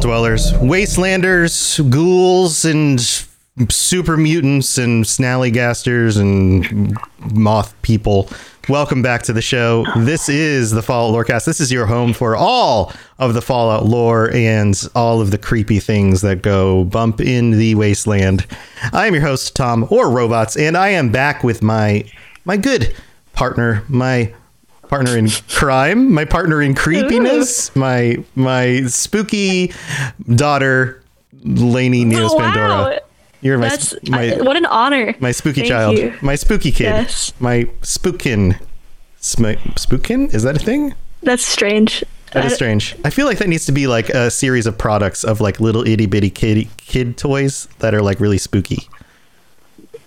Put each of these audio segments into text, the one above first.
Dwellers, wastelanders, ghouls, and super mutants, and snallygasters, and moth people. Welcome back to the show. This is the Fallout Lorecast. This is your home for all of the Fallout lore and all of the creepy things that go bump in the wasteland. I am your host, Tom, or Robots, and I am back with my my good partner, my partner in crime, my partner in creepiness, my my spooky daughter, Lainey Neos Oh, Pandora. wow. You're my That's my I- what an honor. my spooky Thank child, you. my spooky kid, Yes. my spookin. Spookin is that a thing? That's strange. That is strange. I feel like that needs to be like a series of products of like little itty bitty kid kid toys that are like really spooky.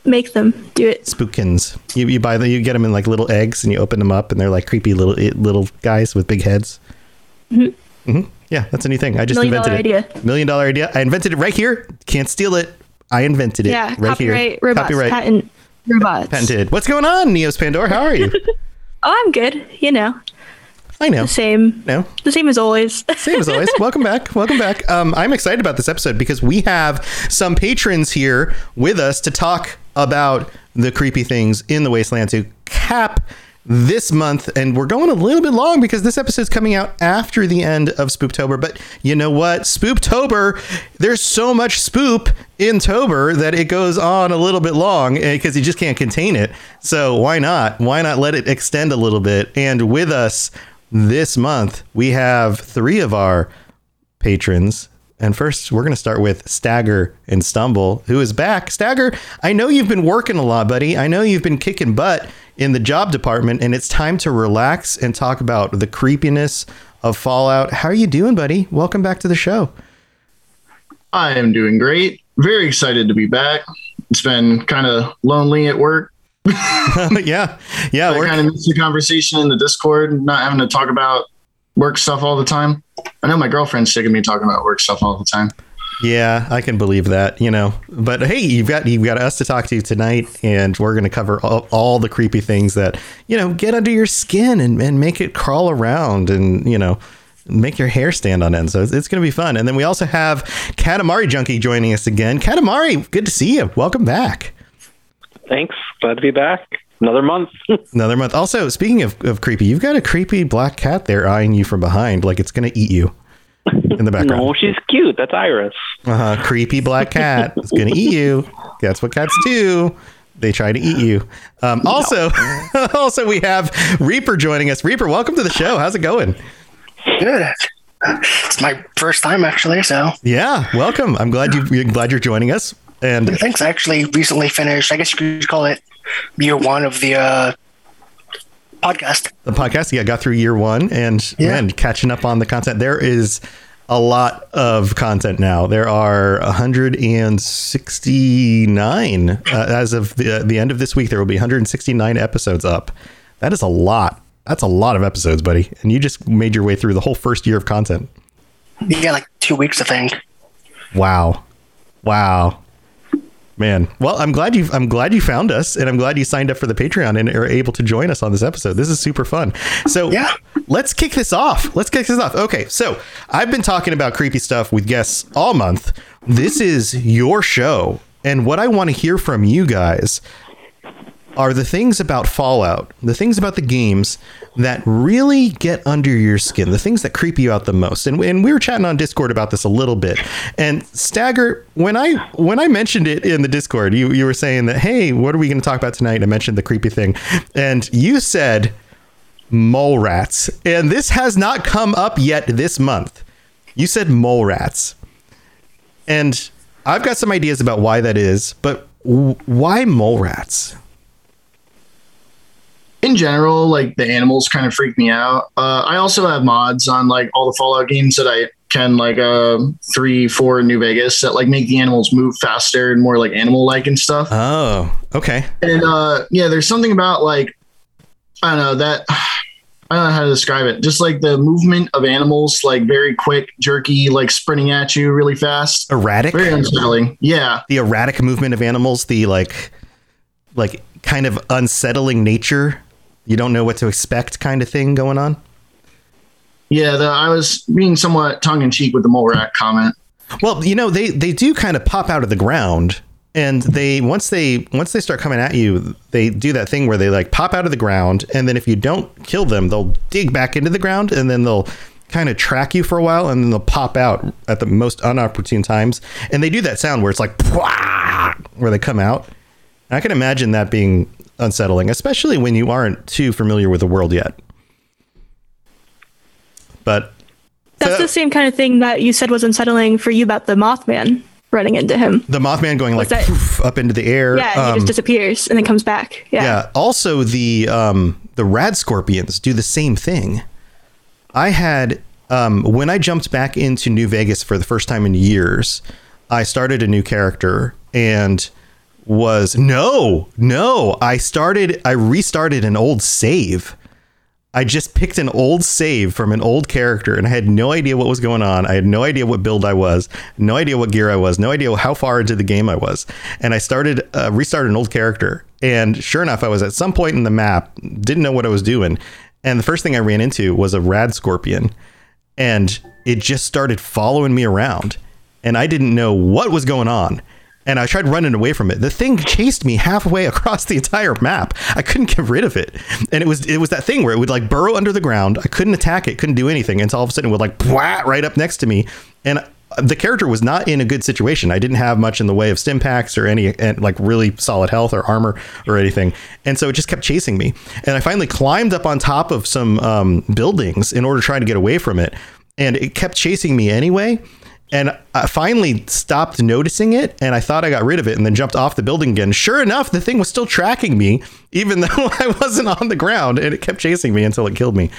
Make them do it. Spookins. You you buy them, you get them in like little eggs, and you open them up, and they're like creepy little little guys with big heads. Mm-hmm. Yeah, that's a new thing. I just Million invented dollar it. Million dollar idea. I invented it right here. Can't steal it. I invented it. Yeah, right copyright here. robots, Copyright patent robots. patented. What's going on, Neos Pandora? How are you? Oh, I'm good. You know, I know. the same, No. the same as always. Same as always. Welcome back. Welcome back. Um, I'm excited about this episode because we have some patrons here with us to talk about the creepy things in the wasteland to cap this month. And we're going a little bit long because this episode's coming out after the end of Spooptober. But you know what? Spooptober, there's so much spoop in Tober that it goes on a little bit long eh, because you just can't contain it. So why not? Why not let it extend a little bit? And with us this month, we have three of our patrons. And first, we're going to start with Stagger and Stumble, who is back. Stagger, I know you've been working a lot, buddy. I know you've been kicking butt in the job department, and it's time to relax and talk about the creepiness of Fallout. How are you doing, buddy? Welcome back to the show. I am doing great. Very excited to be back. It's been kind of lonely at work. yeah, yeah. I We're, kind of missed the conversation in the Discord, not having to talk about work stuff all the time. I know my girlfriend's sick of me talking about work stuff all the time. Yeah, I can believe that, you know. But hey, you've got you've got us to talk to tonight, and we're going to cover all, all the creepy things that you know get under your skin and, and make it crawl around, and you know make your hair stand on end. So it's, it's going to be fun. And then we also have Katamari Junkie joining us again. Katamari, good to see you. Welcome back. Thanks. Glad to be back. Another month. Another month. Also, speaking of, of creepy, you've got a creepy black cat there eyeing you from behind, like it's going to eat you in the background. no, she's cute. That's Iris. Uh-huh. Creepy black cat. It's gonna eat you. That's what cats do. They try to eat you. Um, also, also we have Reaper joining us. Reaper, welcome to the show. How's it going? Good. It's my first time actually, so Yeah, welcome. I'm glad you. you're glad you're joining us. And thanks. I actually recently finished. I guess you could call it year one of the uh, podcast. the podcast, yeah, got through year one, and Yeah. man, catching up on the content. There is a lot of content now. There are 169 uh, as of the, the end of this week. There will be 169 episodes up. That is a lot. That's a lot of episodes, buddy. And you just made your way through the whole first year of content. Yeah, like two weeks, I think. Wow, wow, man. Well, I'm glad you I'm glad you found us, and I'm glad you signed up for the Patreon and are able to join us on this episode. This is super fun. So Yeah. let's kick this off. Let's kick this off. Okay, so I've been talking about creepy stuff with guests all month. This is your show, and what I want to hear from you guys are the things about Fallout, the things about the games that really get under your skin, the things that creep you out the most. And, and we were chatting on Discord about this a little bit. And Stagger, when I when I mentioned it in the Discord, you, you were saying that, hey, what are we going to talk about tonight? I mentioned the creepy thing. And you said mole rats. And this has not come up yet this month. You said mole rats. And I've got some ideas about why that is, but why mole rats? In general, like the animals kind of freak me out. Uh, I also have mods on like all the Fallout games that I can, like uh three, four in New Vegas that like make the animals move faster and more like animal like and stuff. Oh, okay. And uh yeah, there's something about like I don't know that I don't know how to describe it. Just like the movement of animals, like very quick, jerky, like sprinting at you really fast. Erratic. Very unsettling. Yeah. the erratic movement of animals, the like, like kind of unsettling nature. You don't know what to expect, kind of thing going on. Yeah, the, I was being somewhat tongue in cheek with the mole rat comment. Well, you know, they they do kind of pop out of the ground and they once they once they start coming at you, they do that thing where they like pop out of the ground and then if you don't kill them, they'll dig back into the ground and then they'll kind of track you for a while and then they'll pop out at the most unopportune times. And they do that sound where it's like where they come out. And I can imagine that being unsettling, especially when you aren't too familiar with the world yet. But That's So- the same kind of thing that you said was unsettling for you about the Mothman running into him. the Mothman going like that- poof, up into the air. Yeah, he um, just disappears and then comes back. Yeah. Yeah. Also, the um, the rad scorpions do the same thing. I had um, when I jumped back into New Vegas for the first time in years. I started a new character and was no, no. I started. I restarted an old save. I just picked an old save from an old character and I had no idea what was going on. I had no idea what build I was, no idea what gear I was, no idea how far into the game I was. And I started, uh, restarted an old character. And sure enough, I was at some point in the map, didn't know what I was doing. And the first thing I ran into was a rad scorpion. And it just started following me around. And I didn't know what was going on and I tried running away from it. The thing chased me halfway across the entire map. I couldn't get rid of it, and it was it was that thing where it would like burrow under the ground. I couldn't attack it, couldn't do anything until all of a sudden it would like blah, right up next to me, and the character was not in a good situation. I didn't have much in the way of stim packs or any like really solid health or armor or anything, and so it just kept chasing me. And I finally climbed up on top of some um, buildings in order to try to get away from it, and it kept chasing me anyway and I finally stopped noticing it and I thought I got rid of it and then jumped off the building again. Sure enough, the thing was still tracking me even though I wasn't on the ground and it kept chasing me until it killed me.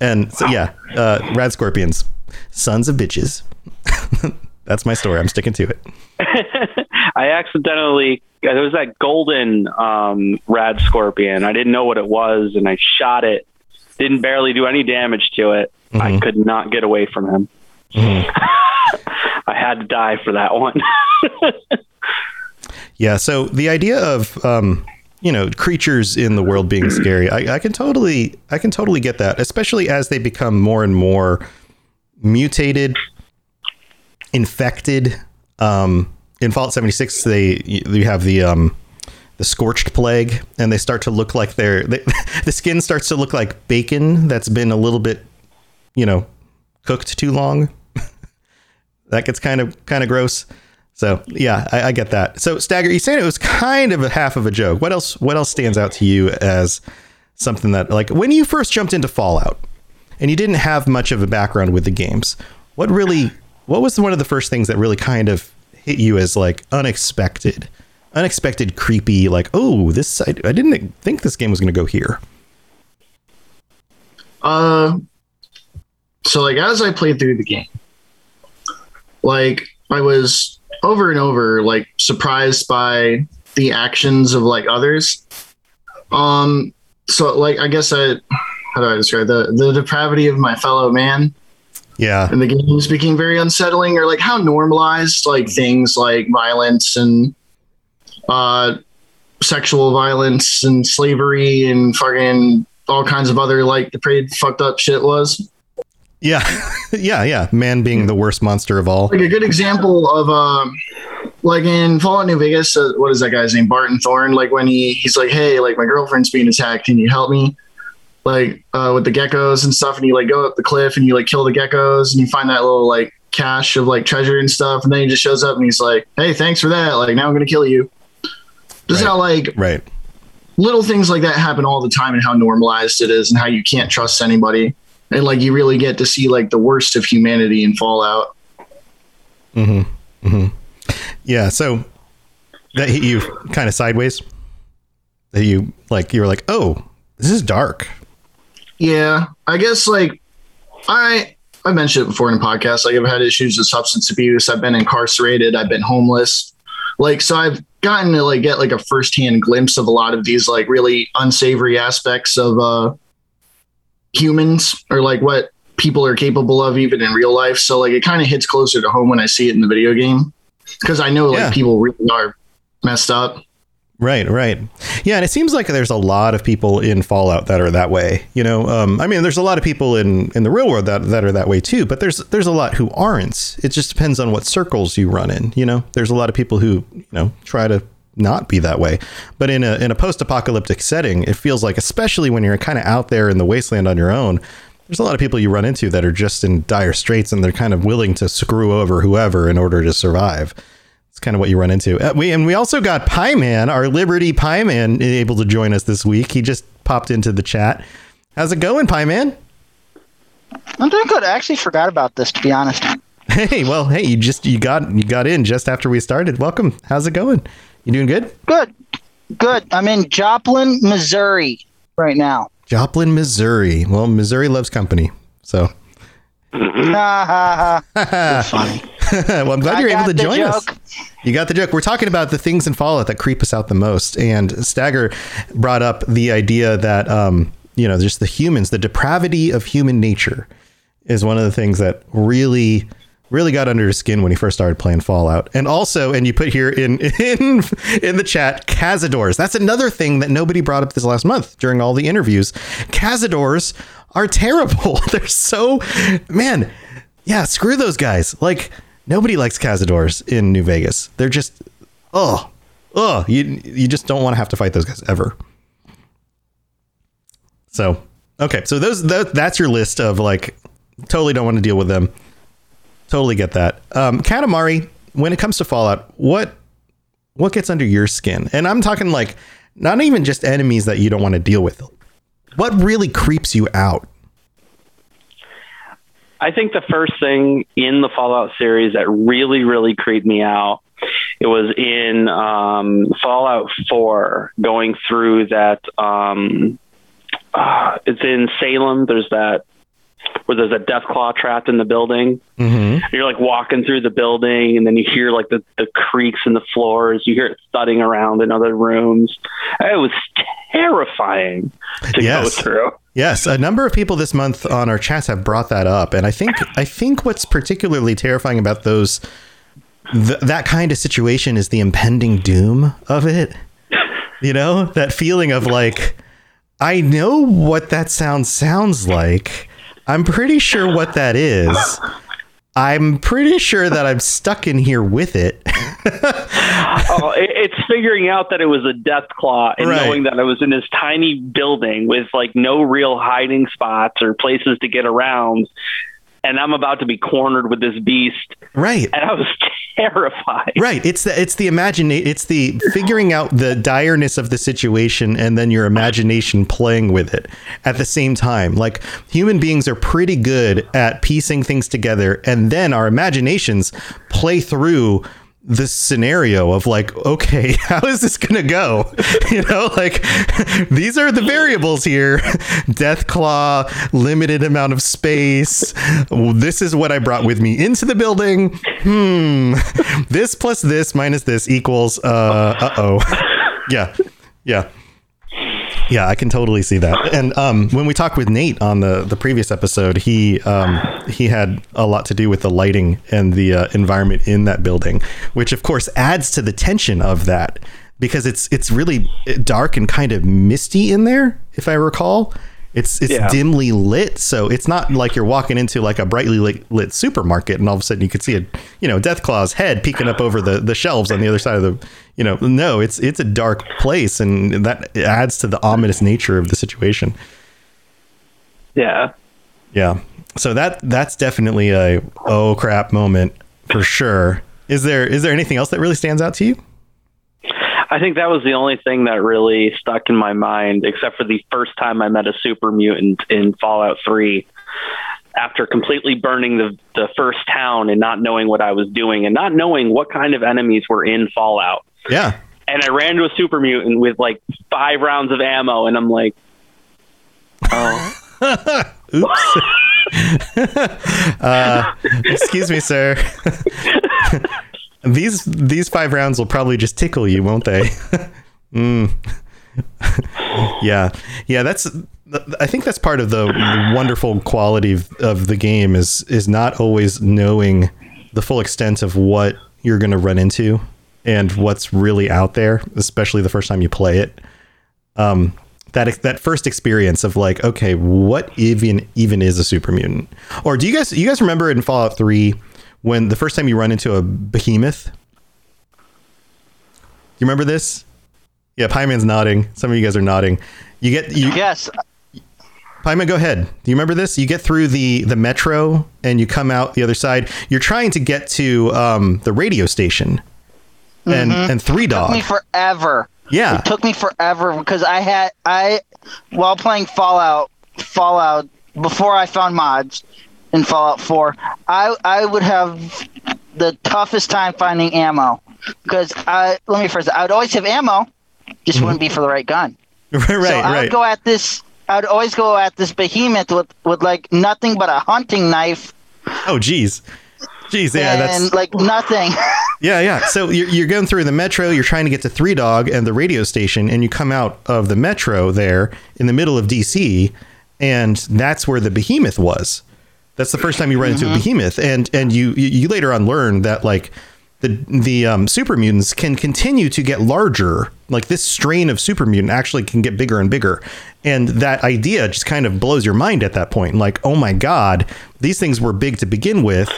And so yeah, uh, rad scorpions, sons of bitches. That's my story. I'm sticking to it. I accidentally there was that golden um, rad scorpion. I didn't know what it was, and I shot it. Didn't barely do any damage to it. I could not get away from him. I had to die for that one. Yeah. So the idea of um, you know creatures in the world being scary, I, I can totally, I can totally get that, especially as they become more and more mutated, infected. Um, in Fallout 76, they you have the um, the scorched plague, and they start to look like they're they, the skin starts to look like bacon that's been a little bit, you know, cooked too long. That gets kind of kind of gross. So yeah, I, I get that. So Stagger, you saying it was kind of a half of a joke. What else? What else stands out to you as something that like when you first jumped into Fallout and you didn't have much of a background with the games? What really? What was one of the first things that really kind of hit you as like unexpected, unexpected, creepy? Like, oh, this I, I didn't think this game was going to go here. Uh, so like as I played through the game, like I was over and over like surprised by the actions of like others. Um, so like I guess I how do I describe the the depravity of my fellow man? Yeah, and the games became very unsettling or like how normalized like things like violence and uh sexual violence and slavery and fucking all kinds of other like depraved fucked up shit was yeah, yeah, yeah. Man being the worst monster of all. like a good example of um like in Fallout New Vegas, uh, what is that guy's name? Barton Thorne. Like when he he's like, "Hey, like my girlfriend's being attacked. Can you help me?" Like uh, with the geckos and stuff, and you like go up the cliff and you like kill the geckos and you find that little like cache of like treasure and stuff, and then he just shows up and he's like, "Hey, thanks for that. Like now I'm gonna kill you." Just Right. how like Right. little things like that happen all the time, and how normalized it is, and how you can't trust anybody, and like you really get to see like the worst of humanity in Fallout. Mhm. Yeah, so that hit you kind of sideways. That you like you were like, "Oh, this is dark." Yeah, I guess like I I've mentioned it before in the podcast. Like I've had issues with substance abuse. I've been incarcerated. I've been homeless. Like so, I've gotten to like get like a firsthand glimpse of a lot of these like really unsavory aspects of uh humans or like what people are capable of even in real life. So like it kind of hits closer to home when I see it in the video game because I know like Yeah. people really are messed up. Right, right. Yeah, and it seems like there's a lot of people in Fallout that are that way. You know, um, I mean, there's a lot of people in, in the real world that, that are that way too, but there's there's a lot who aren't. It just depends on what circles you run in. You know, there's a lot of people who you know try to not be that way, but in a in a post-apocalyptic setting, it feels like, especially when you're kind of out there in the wasteland on your own, there's a lot of people you run into that are just in dire straits and they're kind of willing to screw over whoever in order to survive. It's kind of what you run into. Uh, we and we also got Pie Man, our Liberty Pie Man, able to join us this week. He just popped into the chat. How's it going, Pie Man? I'm doing good. I actually forgot about this, to be honest. Hey, well, hey, you just you got you got in just after we started. Welcome. How's it going? You doing good? Good. Good. I'm in Joplin, Missouri right now. Joplin, Missouri. Well, Missouri loves company. So, Ha ha ha. funny. well, I'm glad I you're able to join us. You got the joke. We're talking about the things in Fallout that creep us out the most. And Stagger brought up the idea that, um, you know, just the humans, the depravity of human nature is one of the things that really, really got under his skin when he first started playing Fallout. And also, and you put here in in in the chat, Cazadors. That's another thing that nobody brought up this last month during all the interviews. Cazadors are terrible. They're so man, yeah, screw those guys. Like nobody likes Cazadors in New Vegas. They're just oh, oh, you you just don't want to have to fight those guys ever. So, okay, so those that, that's your list of like totally don't want to deal with them. Totally get that. Um Katamari, when it comes to Fallout, what what gets under your skin? And I'm talking like not even just enemies that you don't want to deal with. What really creeps you out? I think the first thing in the Fallout series that really, really creeped me out, it was in um, Fallout 4, going through that. Um, uh, it's in Salem. There's that where there's a death claw trapped in the building. Mm-hmm. You're like walking through the building, and then you hear like the, the creaks in the floors. You hear it thudding around in other rooms. It was terrifying to Yes. go through. Yes, a number of people this month on our chats have brought that up, and I think I think what's particularly terrifying about those th- that kind of situation is the impending doom of it. You know, that feeling of like I know what that sound sounds like. I'm pretty sure what that is. I'm pretty sure that I'm stuck in here with it. oh, it, it's figuring out that it was a death claw and Right. knowing that I was in this tiny building with like no real hiding spots or places to get around. And I'm about to be cornered with this beast. Right. And I was terrified. Right. It's the it's the imagine it's the figuring out the direness of the situation and then your imagination playing with it at the same time. Like human beings are pretty good at piecing things together and then our imaginations play through the scenario of like, okay, how is this gonna go? You know, like these are the variables here. Death claw, limited amount of space. This is what I brought with me into the building. Hmm. This plus this minus this equals uh uh oh. Yeah. Yeah. Yeah, I can totally see that. And um, when we talked with Nate on the, the previous episode, he um, he had a lot to do with the lighting and the uh, environment in that building, which of course adds to the tension of that because it's it's really dark and kind of misty in there, if I recall. It's it's Yeah. dimly lit, so it's not like you're walking into like a brightly lit, lit supermarket and all of a sudden you could see a you know Deathclaw's head peeking up over the, the shelves on the other side of the you know no it's it's a dark place and that adds to the ominous nature of the situation. Yeah. Yeah, so that that's definitely a oh crap moment for sure. Is there is there anything else that really stands out to you? I think that was the only thing that really stuck in my mind, except for the first time I met a super mutant in Fallout 3. After completely burning the, the first town and not knowing what I was doing and not knowing what kind of enemies were in Fallout. Yeah, And I ran to a super mutant with like five rounds of ammo, and I'm like, oh, oops. uh, excuse me, sir. these these five rounds will probably just tickle you, won't they? mm. yeah, yeah. That's. I think that's part of the wonderful quality of, of the game is is not always knowing the full extent of what you're going to run into and what's really out there, especially the first time you play it. Um, that that first experience of like, okay, what even even is a super mutant? Or do you guys you guys remember in Fallout Three when the first time you run into a behemoth? You remember this? Yeah, Pieman's nodding. Some of you guys are nodding. You get you Yes, Pieman, go ahead. Do you remember this? You get through the the metro and you come out the other side. You're trying to get to um, the radio station, and and three took me forever. Yeah, It took me forever because I had I while playing Fallout Fallout before I found mods in Fallout 4, I I would have the toughest time finding ammo because I let me first I would always have ammo, just mm-hmm. wouldn't be for the right gun. right, right, so I would go at this. I would always go at this behemoth with with like nothing but a hunting knife Oh, geez, geez, yeah, and that's like nothing. yeah, yeah. So you're you're going through the metro. You're trying to get to Three Dog and the radio station, and you come out of the metro there in the middle of DC, and that's where the behemoth was. That's the first time you run into a behemoth, and and you you you later on learn that like the the um, super mutants can continue to get larger. Like this strain of super mutant actually can get bigger and bigger, and that idea just kind of blows your mind at that point. Like, oh my god, these things were big to begin with,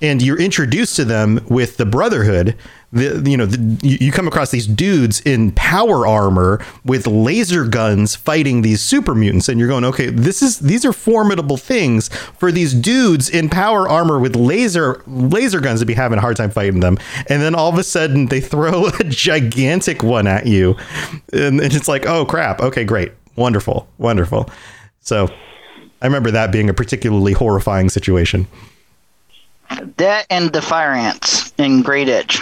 and you're introduced to them with the Brotherhood. The you know the, you, come across these dudes in power armor with laser guns fighting these super mutants, and you're going, okay, this is these are formidable things for these dudes in power armor with laser laser guns to be having a hard time fighting them. And then all of a sudden they throw a gigantic one at you, and it's like, oh crap, okay, great, wonderful, wonderful. So I remember that being a particularly horrifying situation. That and the fire ants in Grayditch.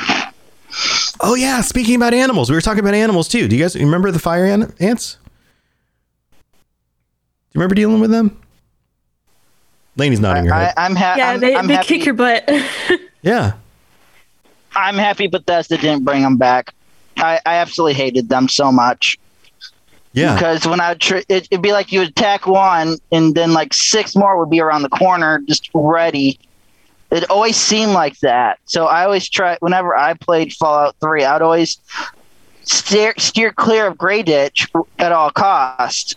Oh yeah, speaking about animals, we were talking about animals too. Do you guys remember the fire an- ants? Do you remember dealing with them? Lainey's nodding her I, head. I'm, ha- Yeah, I'm, they, I'm they happy. kick your butt. Yeah. I'm happy Bethesda didn't bring them back. I, I absolutely hated them so much Yeah. because when I tr- it, it'd be like you would attack one and then like six more would be around the corner just ready. It always seemed like that. So I always try whenever I played Fallout Three, I'd always steer steer clear of Grayditch at all cost.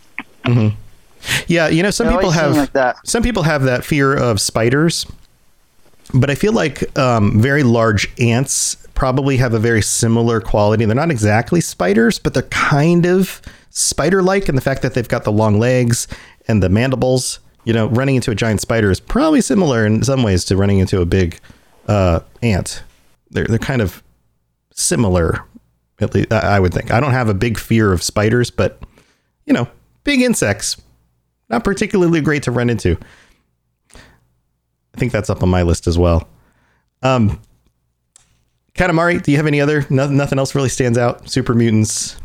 Yeah, you know, some It people have like that. some people have that fear of spiders, but I feel like um, very large ants probably have a very similar quality. They're not exactly spiders, but they're kind of spider-like in the fact that they've got the long legs and the mandibles. You know, running into a giant spider is probably similar in some ways to running into a big uh, ant. They're they're kind of similar, at least I would think. I don't have a big fear of spiders, but you know, big insects not particularly great to run into. I think that's up on my list as well. Um, Katamari, do you have any other? No, nothing else really stands out. Super mutants.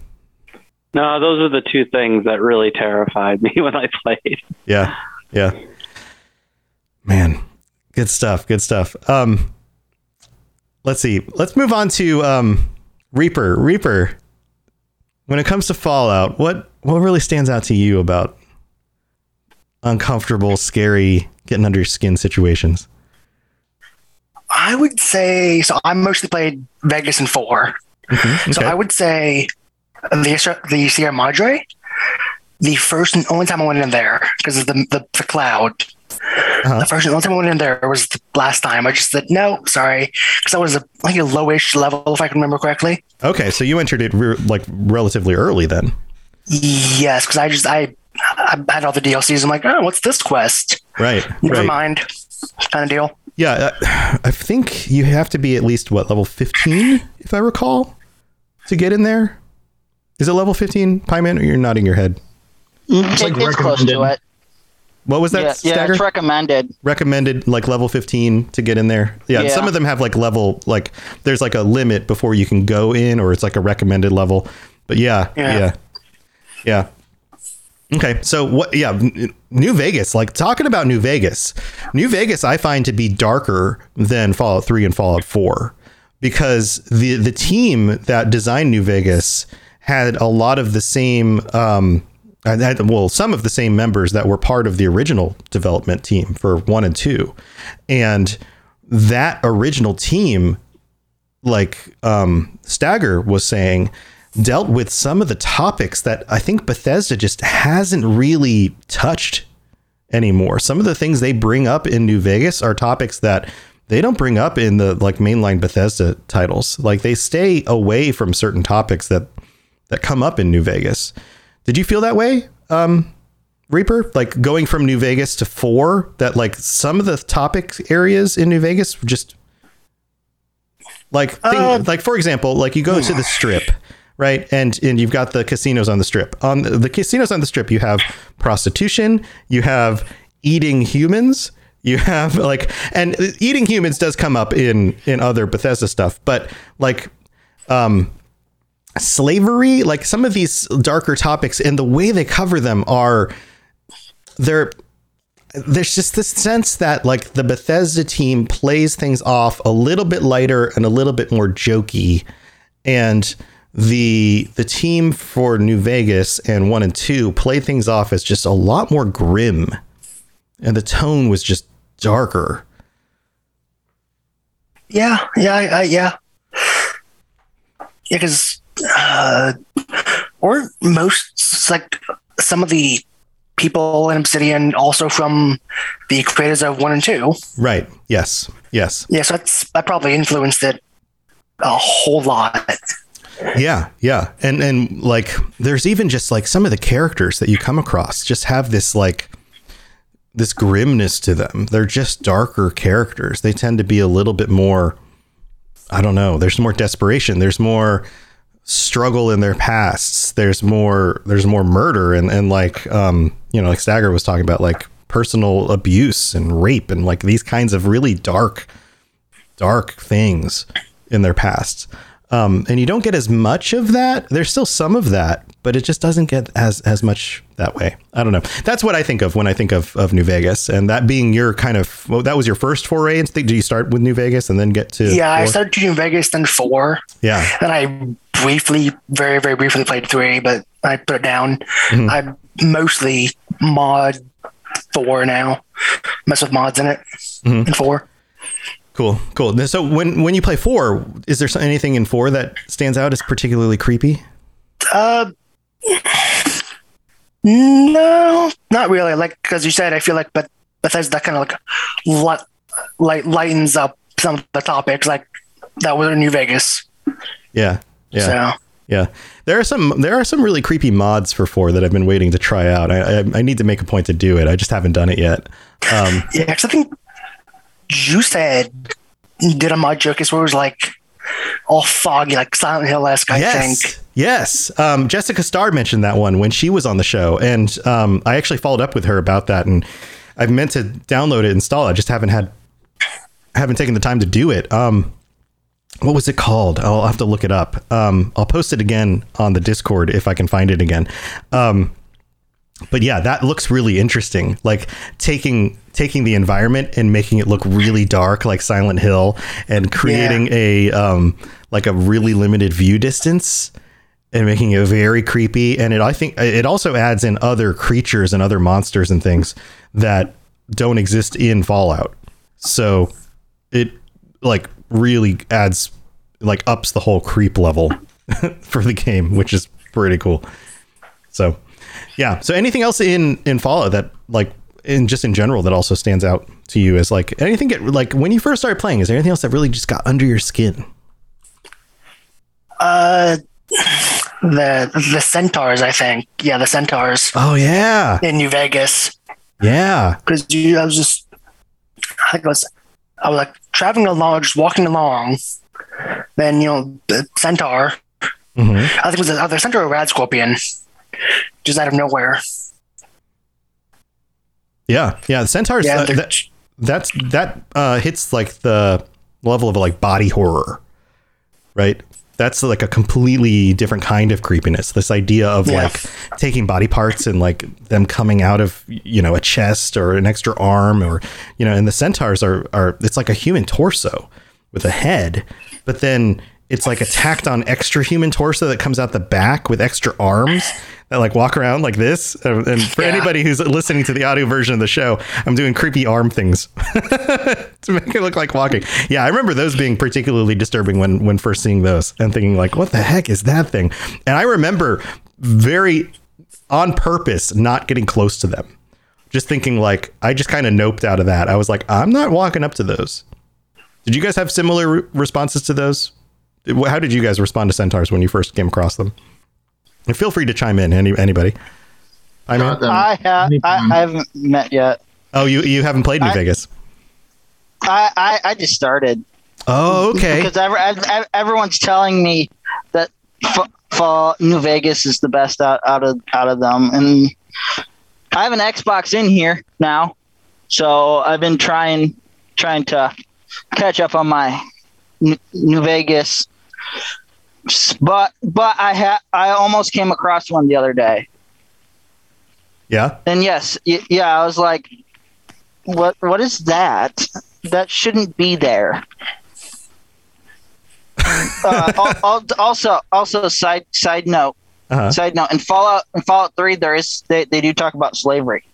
No, those are the two things that really terrified me when I played. Yeah, yeah. Man, good stuff. Good stuff. Um, let's see. Let's move on to um, Reaper. Reaper. When it comes to Fallout, what what really stands out to you about uncomfortable, scary, getting under your skin situations? I would say so. I mostly played Vegas and 4 So Okay. I would say the the Sierra Madre. The first and only time I went in there because of the, the the cloud. Uh-huh. The first and only time I went in there was the last time. I just said no, sorry, because I was a like a lowish level if I can remember correctly. Okay, so you entered it re- like relatively early then. Yes, because I just I, I had all the DLCs. I'm like, oh, what's this quest? Right. Never right. mind, kind of deal. Yeah, uh, I think you have to be at least what level 15 if I recall to get in there. Is it level 15 Pieman? or you're nodding your head? It's, like it's close to it. What was that Yeah, yeah, it's recommended. recommended like level 15 to get in there. Yeah, Yeah. some of them have like level like there's like a limit before you can go in or it's like a recommended level. But yeah, Yeah. yeah. Yeah. Okay, so what? Yeah, New Vegas. Like talking about New Vegas, New Vegas, I find to be darker than Fallout Three and Fallout Four because the the team that designed New Vegas had a lot of the same. Um, and had, well, some of the same members that were part of the original development team for one and two, and that original team, like um, Stagger was saying, dealt with some of the topics that I think Bethesda just hasn't really touched anymore. Some of the things they bring up in New Vegas are topics that they don't bring up in the like mainline Bethesda titles. Like they stay away from certain topics that that come up in New Vegas. Did you feel that way, um, Reaper? Like going from New Vegas to four, that like some of the topic areas in New Vegas were just like thing, Uh, like for example, like you go to the strip, right? And and you've got the casinos on the strip. On the, the casinos on the strip, you have prostitution, you have eating humans, you have like and eating humans does come up in in other Bethesda stuff, but like um slavery, like some of these darker topics and the way they cover them are they're there's just this sense that like the Bethesda team plays things off a little bit lighter and a little bit more jokey and the the team for New Vegas and 1 and 2 play things off as just a lot more grim and the tone was just darker. Yeah, yeah, I, I, yeah, yeah. Because uh, or most like some of the people in Obsidian also from the creators of one and two. Right. Yes. Yes. Yeah, so that's that probably influenced it a whole lot. Yeah, yeah. And and like there's even just like some of the characters that you come across just have this like this grimness to them. They're just darker characters. They tend to be a little bit more I don't know. There's more desperation. There's more struggle in their pasts. There's more there's more murder and and like um you know like Stagger was talking about like personal abuse and rape and like these kinds of really dark dark things in their pasts. Um, and you don't get as much of that. There's still some of that, but it just doesn't get as as much that way. I don't know. That's what I think of when I think of of New Vegas, and that being your kind of well, that was your first foray. And did you start with New Vegas and then get to? Yeah, I four? started doing Vegas, then four. Yeah, Then I briefly, very, very briefly played three, but I put it down. Mhm. I mostly mod four now. Mess with mods in it Mhm. in four. Cool, cool. So when when you play four, is there anything in four that stands out as particularly creepy? Uh, no, not really. Like because you said, I feel like but Bethesda that kind of like light, light lightens up some of the topics like that was in New Vegas. Yeah, yeah. So Yeah, there are some there are some really creepy mods for four that I've been waiting to try out. I I, I need to make a point to do it. I just haven't done it yet. Um, yeah, I think you said you did a mod showcase where it was like all foggy, like Silent Hill esque. I yes, think. yes. Um, Jessica Starr mentioned that one when she was on the show, and um, I actually followed up with her about that. And I've meant to download it, install it. I just haven't had haven't taken the time to do it. Um, what was it called? I'll have to look it up. Um, I'll post it again on the Discord if I can find it again. But yeah, that looks really interesting. Like taking taking the environment and making it look really dark, like Silent Hill, and creating a um, like a really limited view distance and making it very creepy. And it, I think it also adds in other creatures and other monsters and things that don't exist in Fallout. So it like really adds like ups the whole creep level for the game, which is pretty cool. So yeah. So anything else in in Fallout that like in just in general that also stands out to you as like anything get like when you first started playing, is there anything else that really just got under your skin? Uh, the the centaurs, I think. Yeah, the centaurs Oh yeah. in New Vegas. Yeah. Because you, I was just, I think I was, I was like traveling along, just walking along. Then you know the centaur. Mhm. I think it was either centaur or rad scorpion, just out of nowhere. Yeah. Yeah. The centaurs Yeah, uh, that, that's that uh hits like the level of like body horror. right? That's like a completely different kind of creepiness. This idea of Yeah. like taking body parts and like them coming out of you know a chest or an extra arm or you know, and the centaurs are are it's like a human torso with a head, but then it's like a tacked on extra human torso that comes out the back with extra arms like walk around like this. And for Yeah. anybody who's listening to the audio version of the show, I'm doing creepy arm things to make it look like walking. Yeah, I remember those being particularly disturbing when when first seeing those and thinking like, what the heck is that thing? And I remember very on purpose not getting close to them. Just thinking like I just kind of noped out of that. I was like, I'm not walking up to those. Did you guys have similar re- responses to those? How did you guys respond to centaurs when you first came across them? And feel free to chime in, any anybody. I mean, I have. I, Anytime. I haven't met yet. oh, you you haven't played New I- Vegas. I, I, I just started Oh, okay. because ever, ev- everyone's telling me that f- fall New Vegas is the best out, out of out of them, and I have an Xbox in here now, so I've been trying trying to catch up on my N- New Vegas. But but I ha- I almost came across one the other day, Yeah. and yes, y- yeah, I was like, what what is that? That shouldn't be there. uh, al- al- also, also side side note, Uh-huh. side note. In Fallout, in Fallout Three, there is they, they do talk about slavery.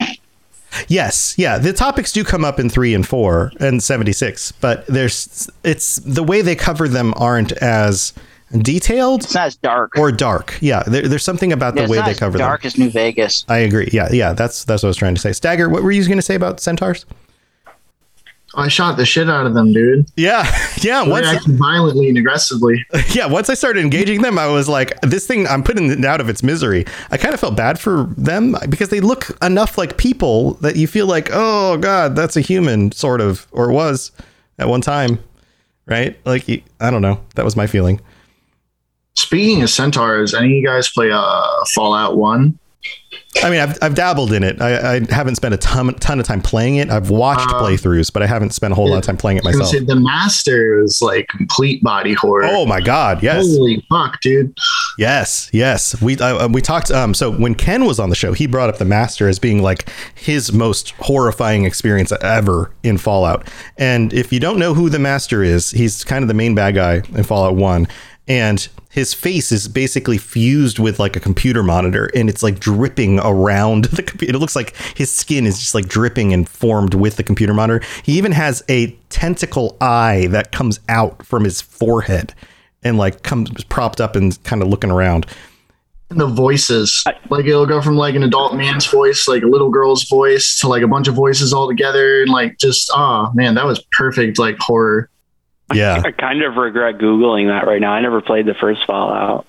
Yes, yeah. The topics do come up in three and four and seventy six, but there's it's the way they cover them aren't as detailed It's not as dark. or dark. Yeah, there, there's something about Yeah, the way they as cover dark them. as New Vegas. I agree. Yeah, yeah. That's that's what I was trying to say. Stagger, what were you going to say about centaurs? I shot the shit out of them, dude. Yeah, yeah. They Once acted violently and aggressively. yeah, once I started engaging them, I was like, this thing, I'm putting it out of its misery. I kind of felt bad for them because they look enough like people that you feel like, oh God, that's a human, sort of, or was at one time, right? Like, I don't know. That was my feeling. Speaking of centaurs, any of you guys play uh, Fallout One? I mean, I've, I've dabbled in it. I, I haven't spent a ton, ton of time playing it. I've watched Uh, playthroughs, but I haven't spent a whole lot of time playing it I was gonna myself. the Master is like complete body horror. Oh my God. Yes. Holy fuck, dude! Yes, yes. We uh, we talked. Um, so when Ken was on the show, he brought up the Master as being like his most horrifying experience ever in Fallout. And if you don't know who the Master is, he's kind of the main bad guy in Fallout One, and his face is basically fused with like a computer monitor, and it's like dripping around the computer. It looks like his skin is just like dripping and formed with the computer monitor. He even has a tentacle eye that comes out from his forehead and like comes propped up and kind of looking around. And the voices, like it'll go from like an adult man's voice, like a little girl's voice, to like a bunch of voices all together, and like just oh man, that was perfect, like horror. Yeah, I kind of regret googling that right now. I never played the first Fallout.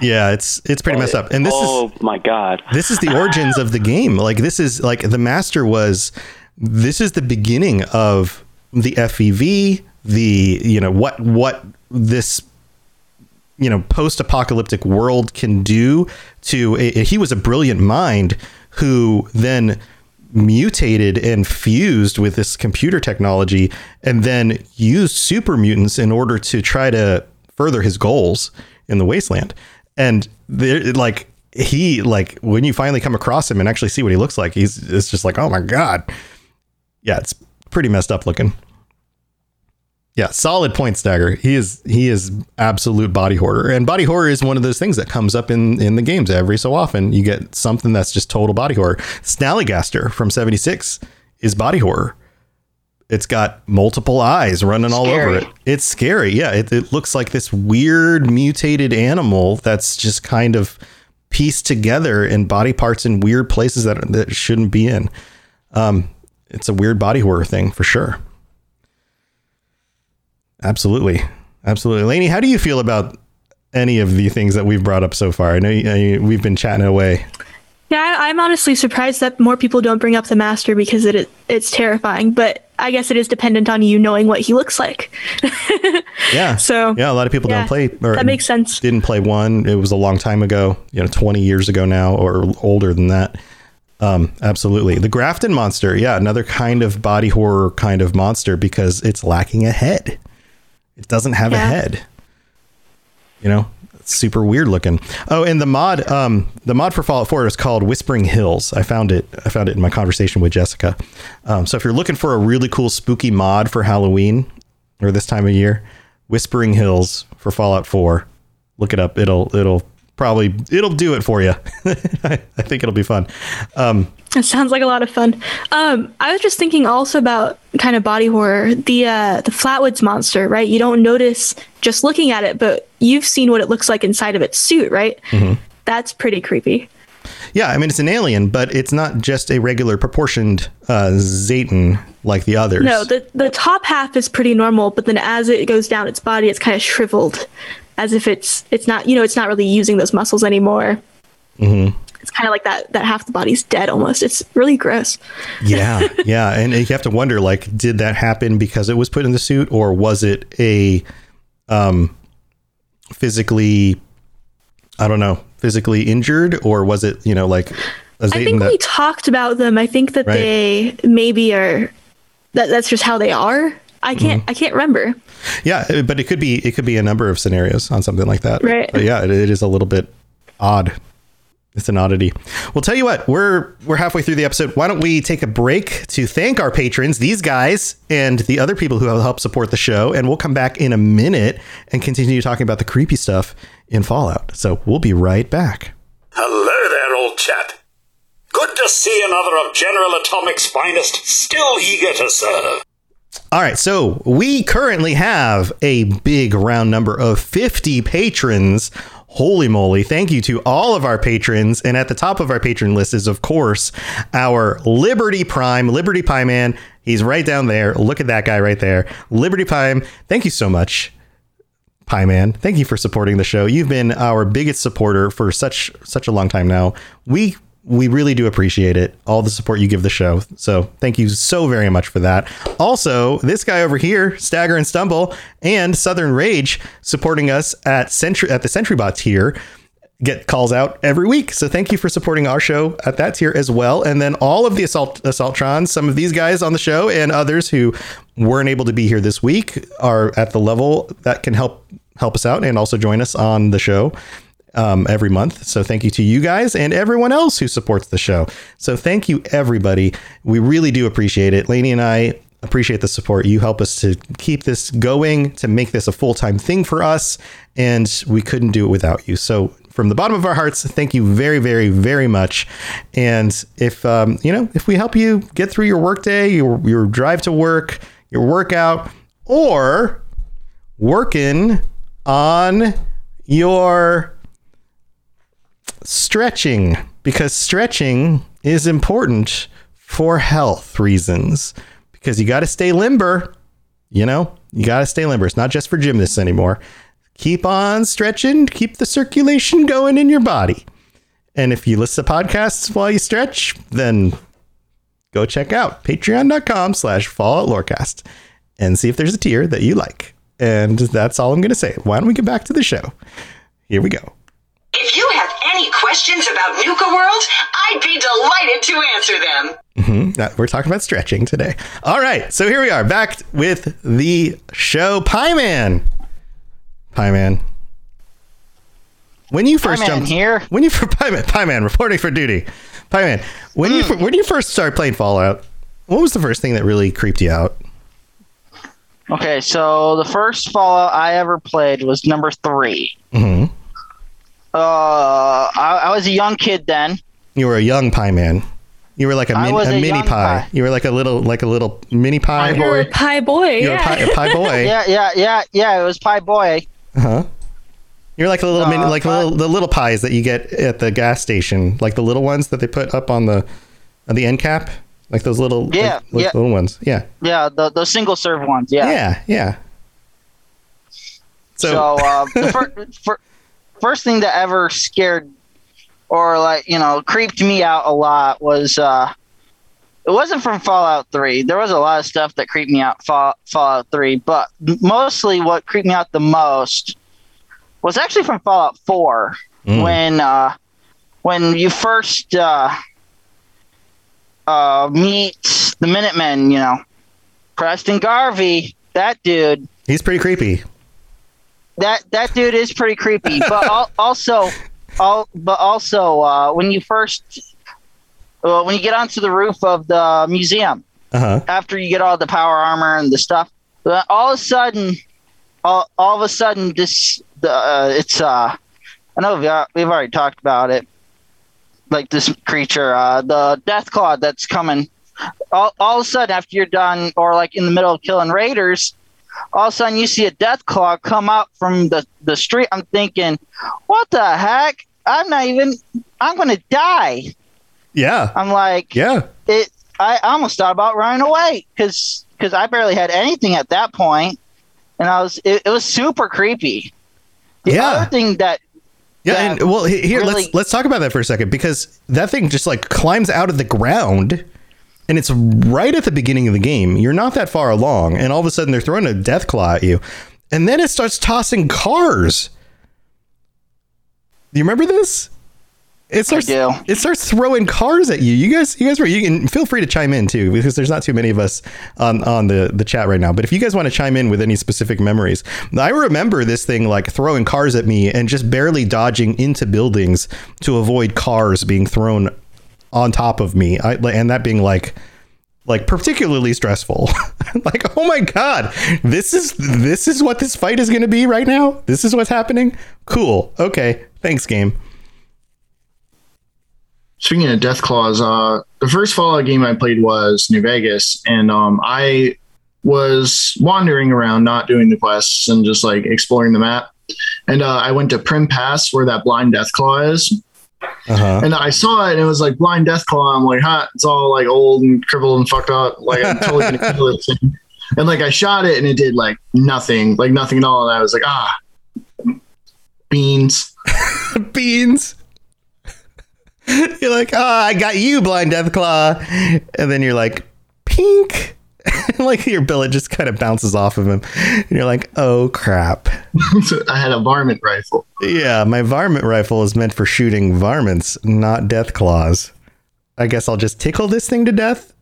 yeah, it's it's pretty messed up. And this oh is my god! this is the origins of the game. Like this is like the master was. This is the beginning of the FEV. The you know what what this you know post-apocalyptic world can do to a, he was a brilliant mind who then mutated and fused with this computer technology and then used super mutants in order to try to further his goals in the wasteland. And there like he like when you finally come across him and actually see what he looks like he's it's just like oh my god. Yeah it's pretty messed up looking yeah, solid point stagger. He is he is absolute body horror, and body horror is one of those things that comes up in in the games every so often. You get something that's just total body horror. Snallygaster from '76 is body horror. It's got multiple eyes running all over it. It's scary. Yeah, it, it looks like this weird mutated animal that's just kind of pieced together in body parts in weird places that that shouldn't be in. Um, it's a weird body horror thing for sure. Absolutely. Absolutely. Lainey, how do you feel about any of the things that we've brought up so far? I know you, you- we've been chatting away. Yeah, I, I'm honestly surprised that more people don't bring up the master because it it- it's terrifying. But I guess it is dependent on you knowing what he looks like. Yeah. So, yeah, a lot of people yeah, don't play or that makes sense. didn't play one. It was a long time ago, you know, 20 years ago now or older than that. Um, absolutely. The Grafton monster. Yeah. Another kind of body horror kind of monster because it's lacking a head. It doesn't have a head. You know, super weird looking. Oh, and the mod, um, the mod for Fallout 4 is called Whispering Hills. I found it. I found it in my conversation with Jessica. Um, so if you're looking for a really cool spooky mod for Halloween or this time of year, Whispering Hills for Fallout 4. Look it up. It'll it'll probably it'll do it for you. I think it'll be fun. Um, It sounds like a lot of fun. Um, I was just thinking also about kind of body horror. The uh, the Flatwoods monster, right? You don't notice just looking at it, but you've seen what it looks like inside of its suit, right? That's pretty creepy. yeah, I mean it's an alien, but it's not just a regular proportioned uh, Zetan like the others. No, the the top half is pretty normal, but then as it goes down its body, it's kind of shriveled, as if it's it's not you know it's not really using those muscles anymore. Mm-hmm. It's kind of like that that half the body's dead almost. It's really gross. yeah, yeah, and you have to wonder like, did that happen because it was put in the suit, or was it a um, physically, I don't know, physically injured, or was it you know like a I think that we talked about them. I think that Right. they maybe are that that's just how they are. I can't Mm-hmm. I can't remember. Yeah, but it could be it could be a number of scenarios on something like that. Right. But yeah, it, it is a little bit odd. It's an oddity. Well, tell you what, we're we're halfway through the episode. Why don't we take a break to thank our patrons, these guys, and the other people who have helped support the show, and we'll come back in a minute and continue talking about the creepy stuff in Fallout. So we'll be right back. Hello there, old chap. Good to see another of General Atomic's finest still eager to serve. All right, so we currently have a big round number of 50 patrons. Holy moly. Thank you to all of our patrons. And at the top of our patron list is, of course, our Liberty Prime, Liberty Pie Man. He's right down there. Look at that guy right there. Liberty Prime, thank you so much. Pie Man, thank you for supporting the show. You've been our biggest supporter for such such a long time now. We we really do appreciate it, all the support you give the show. So thank you so very much for that. Also, this guy over here, Stagger and Stumble, and Southern Rage, supporting us at Century at the SentryBot tier, get calls out every week. So thank you for supporting our show at that tier as well. And then all of the Assault Assaultrons, some of these guys on the show and others who weren't able to be here this week are at the level that can help help us out and also join us on the show um, every month. So thank you to you guys and everyone else who supports the show. So thank you everybody. We really do appreciate it. Lainey and I appreciate the support. You help us to keep this going, to make this a full-time thing for us, and we couldn't do it without you. So from the bottom of our hearts, thank you very, very, very much. And if um, you know, if we help you get through your workday, your your drive to work, your workout, or working on your stretching because stretching is important for health reasons because you got to stay limber you know? You got to stay limber. It's not just for gymnasts anymore. Keep on stretching keep the circulation going in your body. And if you listen to podcasts while you stretch then go check out patreon.com slash fallout lorecast and see if there's a tier that you like. And that's all i'm going to say. Why don't we get back to the show? Here we go. If you have any questions about Nuka World, I'd be delighted to answer them. Uh, We're talking about stretching today. All right, so here we are back with the show Pie Man. Pie Man. When you first Man jumped here. when you Pie Man, Pie Man reporting for duty. Pie Man, when you when you first started playing Fallout, what was the first thing that really creeped you out? Okay, so the first Fallout I ever played was number 3 Mhm. Uh, I, I was a young kid then. You were a young Pie Man. You were like a, I min, a a mini pie. pie. You were like a little like a little mini pie. Pie You're a boy. pie boy. You were yeah. a pie, a pie boy. Yeah, yeah, yeah, yeah. It was Pie Boy. Uh-huh. You're like a little mini, Uh, like the little, the little pies that you get at the gas station, like the little ones that they put up on the on the end cap, like those little Yeah, like, like yeah. little ones. Yeah, Yeah, the the single serve ones. Yeah. yeah, yeah. So, So, uh, the fir- fir- first thing that ever scared or like you know creeped me out a lot was uh, it wasn't from Fallout Three. There was a lot of stuff that creeped me out Fall- Fallout Three, but mostly what creeped me out the most was actually from Fallout Four Mm. when uh, when you first uh, uh, meet the Minutemen. You know, Preston Garvey, that dude. he's pretty creepy. That that dude is pretty creepy. But al- also, all but also uh, when you first well, when you get onto the roof of the museum, Uh huh. after you get all the power armor and the stuff, uh, all of a sudden, all, all of a sudden, this the uh, it's uh, I know we've, we've already talked about it, like this creature, uh, the death claw that's coming. All, all of a sudden, after you're done, or like in the middle of killing raiders, all of a sudden you see a death claw come out from the the street. I'm thinking, what the heck? I'm not even. I'm gonna die. Yeah. I'm like, Yeah. it I almost thought about running away because because I barely had anything at that point, and I was it, it was super creepy. The Yeah. other thing that Yeah, and well, here really- let's let's talk about that for a second because that thing just like climbs out of the ground, and it's right at the beginning of the game. You're not that far along, and all of a sudden they're throwing a death claw at you, and then it starts tossing cars. Do you remember this? It starts. It starts throwing cars at you. You guys, you guys were. You can feel free to chime in too, because there's not too many of us on on the the chat right now. But if you guys want to chime in with any specific memories, I remember this thing like throwing cars at me and just barely dodging into buildings to avoid cars being thrown on top of me, I, and that being like like particularly stressful. like, oh my god, this is this is what this fight is going to be right now. This is what's happening. Cool. Okay. Thanks, game. Speaking of Death Claws, uh, the first Fallout game I played was New Vegas, and um, I was wandering around, not doing the quests and just like exploring the map. And uh, I went to Primm Pass, where that blind Death Claw is, Uh-huh. and I saw it, and it was like blind Death Claw. I'm like, huh, it's all like old and crippled and fucked up. Like I'm totally gonna kill it. Thing. And like I shot it, and it did like nothing, like nothing at all. And I was like, ah, beans. Beans. you're like, ah, I got you, blind Death Claw. And then you're like, pink. like your billet just kind of bounces off of him. And you're like, oh crap. I had a varmint rifle. Yeah, my varmint rifle is meant for shooting varmints, not death claws. I guess I'll just tickle this thing to death.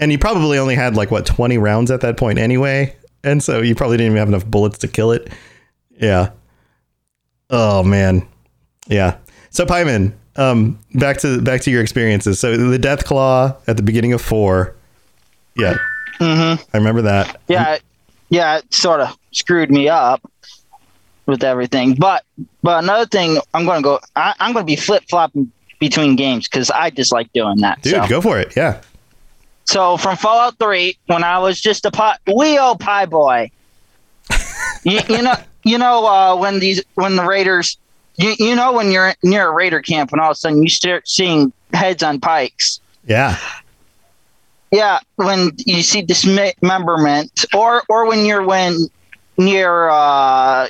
And you probably only had like what 20 rounds at that point anyway, and so you probably didn't even have enough bullets to kill it. Yeah. Oh man. Yeah. So Pie Man, um, back to back to your experiences. So the death claw at the beginning of four. Yeah. Mhm. I remember that. yeah it- yeah it sort of screwed me up with everything. But but another thing, I'm gonna go. I, I'm gonna be flip flopping between games because I just like doing that. Dude, so. go for it. Yeah. So from Fallout Three, when I was just a pie, wee old pie boy, you, you know, you know uh, when these when the raiders, you, you know when you're near a raider camp, and all of a sudden you start seeing heads on pikes. Yeah. Yeah, when you see dismemberment, or or when you're when near uh,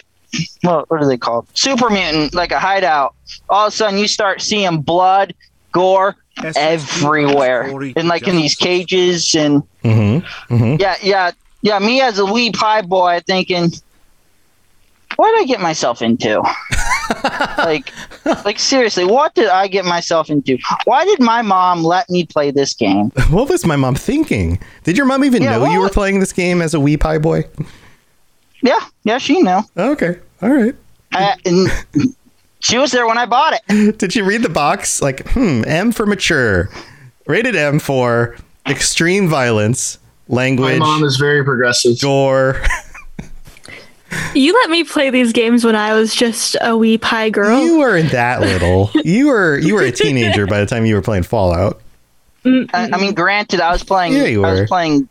what what are they called? Super mutant, like a hideout. All of a sudden, you start seeing blood, gore everywhere, and like in these cages and Mm-hmm. Mm-hmm. yeah, yeah, yeah. Me as a wee pie boy, thinking, what did I get myself into? like, like seriously, what did I get myself into? Why did my mom let me play this game? What was my mom thinking? Did your mom even Yeah, know you were playing this game as a wee pie boy? Yeah, yeah, she knew. Okay. All right. I, and she was there when I bought it. Did you read the box? Like, hmm, M for mature. Rated M for extreme violence, language. My language, mom is very progressive. gore. You let me play these games when I was just a wee pie girl. You weren't that little. You were you were a teenager by the time you were playing Fallout. I, I mean, granted, I was playing. Yeah, you I was playing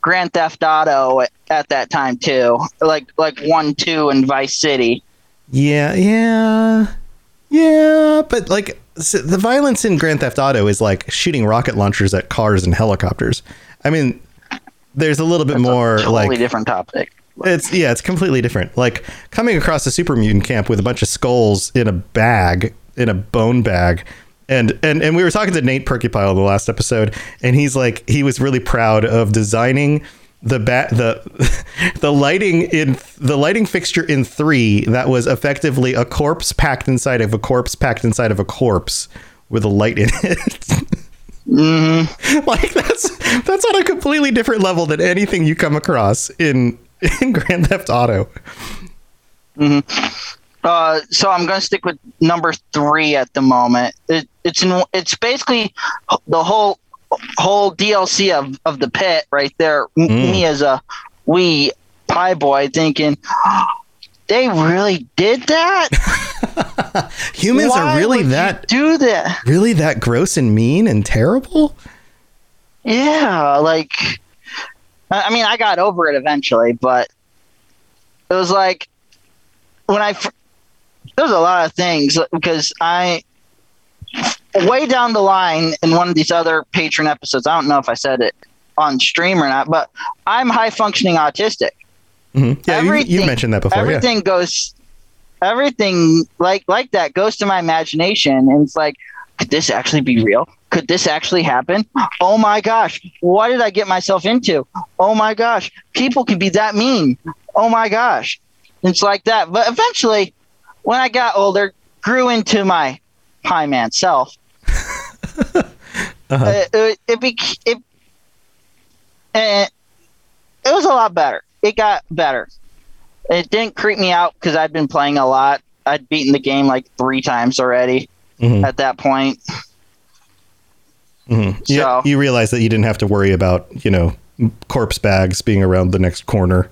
Grand Theft Auto at, at that time too, like like one, two, and Vice City. Yeah, yeah, yeah. But like s- the violence in Grand Theft Auto is like shooting rocket launchers at cars and helicopters. I mean, there's a little bit more Totally like different topic. It's yeah, it's completely different. Like coming across a super mutant camp with a bunch of skulls in a bag, in a bone bag. And, and and we were talking to Nate Purkeypile in the last episode, and he's like he was really proud of designing the bat the the lighting in the lighting fixture in three that was effectively a corpse packed inside of a corpse packed inside of a corpse with a light in it. Mm-hmm. like that's that's on a completely different level than anything you come across in in Grand Theft Auto. hmm Uh, so I'm going to stick with number three at the moment. It, it's in, it's basically the whole whole DLC of, of the pit right there. Mm. Me as a wee pie boy thinking, they really did that. Humans Why are really that do that. really that gross and mean and terrible. Yeah, like I mean, I got over it eventually, but it was like when I there's a lot of things because I way down the line in one of these other patron episodes. I don't know if I said it on stream or not, but I'm high functioning autistic. Mhm. Yeah, you, you mentioned that before. everything goes everything like like that goes to my imagination and it's like could this actually be real? Could this actually happen? Oh my gosh. What did i get myself into? Oh my gosh. People can be that mean. Oh my gosh. It's like that. But eventually when i got older grew into my pie man self Uh-huh. uh, it, it, bec- it, eh, it was a lot better. It got better. It didn't creep me out because I'd been playing a lot. I'd beaten the game like three times already Mhm. at that point. Mhm. Yeah, you realize that you didn't have to worry about you know corpse bags being around the next corner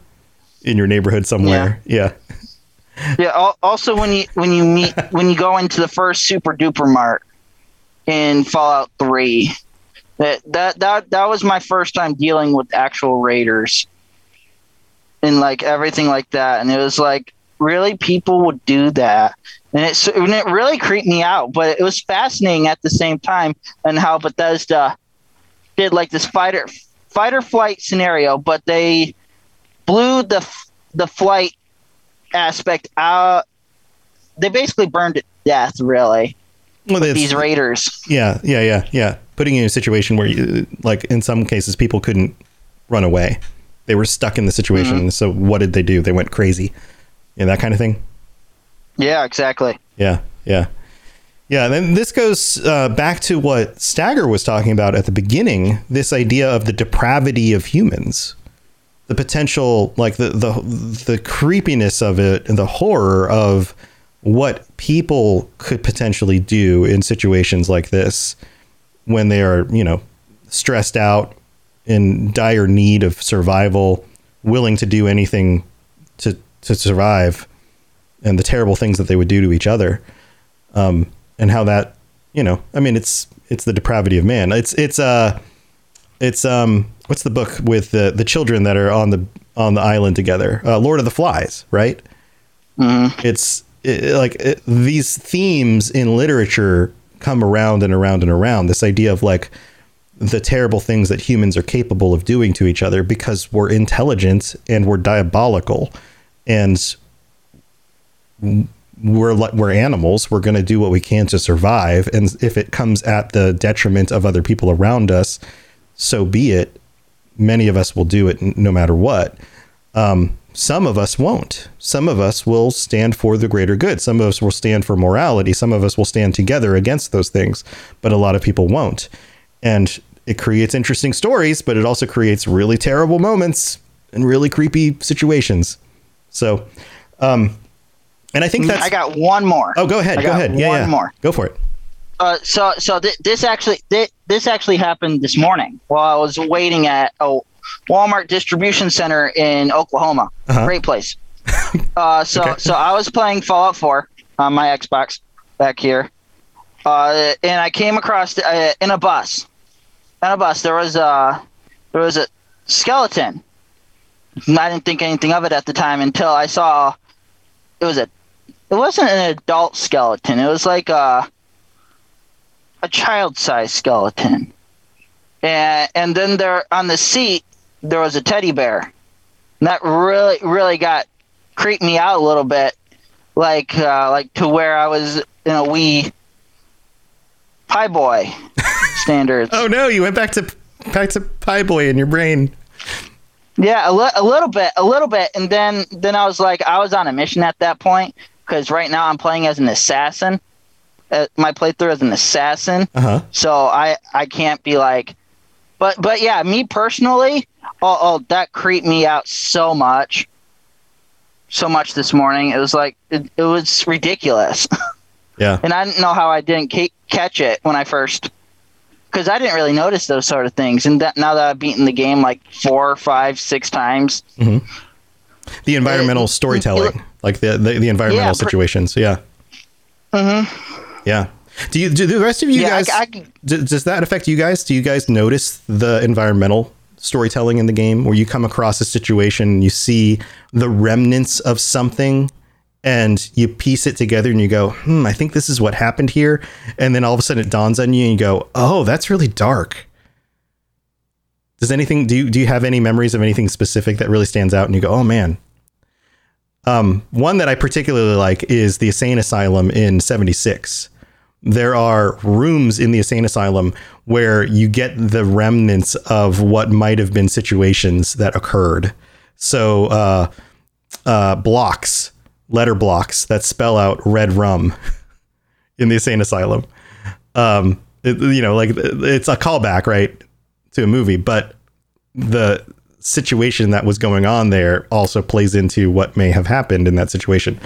in your neighborhood somewhere. Yeah. Yeah. al- Also, when you when you meet when you go into the first super duper mart in Fallout Three, that that that that was my first time dealing with actual raiders and like everything like that, and it was like really people would do that, and it and it really creeped me out, but it was fascinating at the same time, and how Bethesda did like this fighter fight or flight scenario, but they blew the the flight aspect out. They basically burned it to death, really. Well, these raiders. Yeah, yeah, yeah, yeah. Putting you in a situation where, you, like, in some cases, people couldn't run away; they were stuck in the situation. Mhm. So, what did they do? They went crazy, yeah, that kind of thing. Yeah, exactly. Yeah, yeah, yeah. Then this goes uh, back to what Stagger was talking about at the beginning. This idea of the depravity of humans, the potential, like the the the creepiness of it, and the horror of what people could potentially do in situations like this when they are, you know, stressed out, in dire need of survival, willing to do anything to to survive, and the terrible things that they would do to each other, um, and how that, you know, I mean, it's it's the depravity of man. It's it's uh, it's um, what's the book with the the children that are on the on the island together? Uh, Lord of the Flies, right? It's it, like it, these themes in literature come around and around and around. This idea of like the terrible things that humans are capable of doing to each other because we're intelligent and we're diabolical and we're we're animals. We're going to do what we can to survive. And if it comes at the detriment of other people around us so be it. Many of us will do it no matter what. Um, some of us won't. Some of us will stand for the greater good. Some of us will stand for morality. Some of us will stand together against those things but a lot of people won't. And it creates interesting stories but it also creates really terrible moments and really creepy situations so um and i think that's I got one more. oh go ahead I go ahead yeah one yeah more. go for it Uh, so so th- this actually th- this actually happened this morning while I was waiting at a Walmart distribution center in Oklahoma. Uh-huh. Great place. Uh, so Okay. so I was playing Fallout 4 on my Xbox back here, uh, and I came across uh, in a bus. In a bus, there was a there was a skeleton. I didn't think anything of it at the time until I saw it was a it wasn't an adult skeleton. It was like a a child-sized skeleton. And and then there on the seat there was a teddy bear. And that really really got creeped me out a little bit. Like uh, like to where I was in a wee pie boy standards. oh no you went back to back to pie boy in your brain Yeah, a, li- a little bit, a little bit, and then then I was like, I was on a mission at that point because right now I'm playing as an assassin. Uh, my playthrough as an assassin, uh-huh so I I can't be like, but but yeah, me personally, oh, oh that creeped me out so much, so much this morning. It was like it, it was ridiculous, Yeah. and I didn't know how I didn't ca- catch it when I first. Because I didn't really notice those sort of things, and that, now that I've beaten the game like four, five, six times, The environmental storytelling, like the the, the environmental Yeah, situations. Yeah. mm-hmm. Yeah. Do you do the rest of you Yeah, I- guys? I- d- does that affect you guys? Do you guys notice the environmental storytelling in the game, where you come across a situation, and you see the remnants of something, and you piece it together, and you go, "Hmm, I think this is what happened here," and then all of a sudden it dawns on you, and you go, "Oh, that's really dark." Does anything do you do you have any memories of anything specific that really stands out, and you go, "Oh man." Um, one that I particularly like is the Insane Asylum in '76 there are rooms in the insane asylum where you get the remnants of what might have been situations that occurred. So, uh, uh, blocks, letter blocks that spell out red rum in the insane asylum. Um, it- you know, like it's a callback, right, to a movie, but the situation that was going on there also plays into what may have happened in that situation.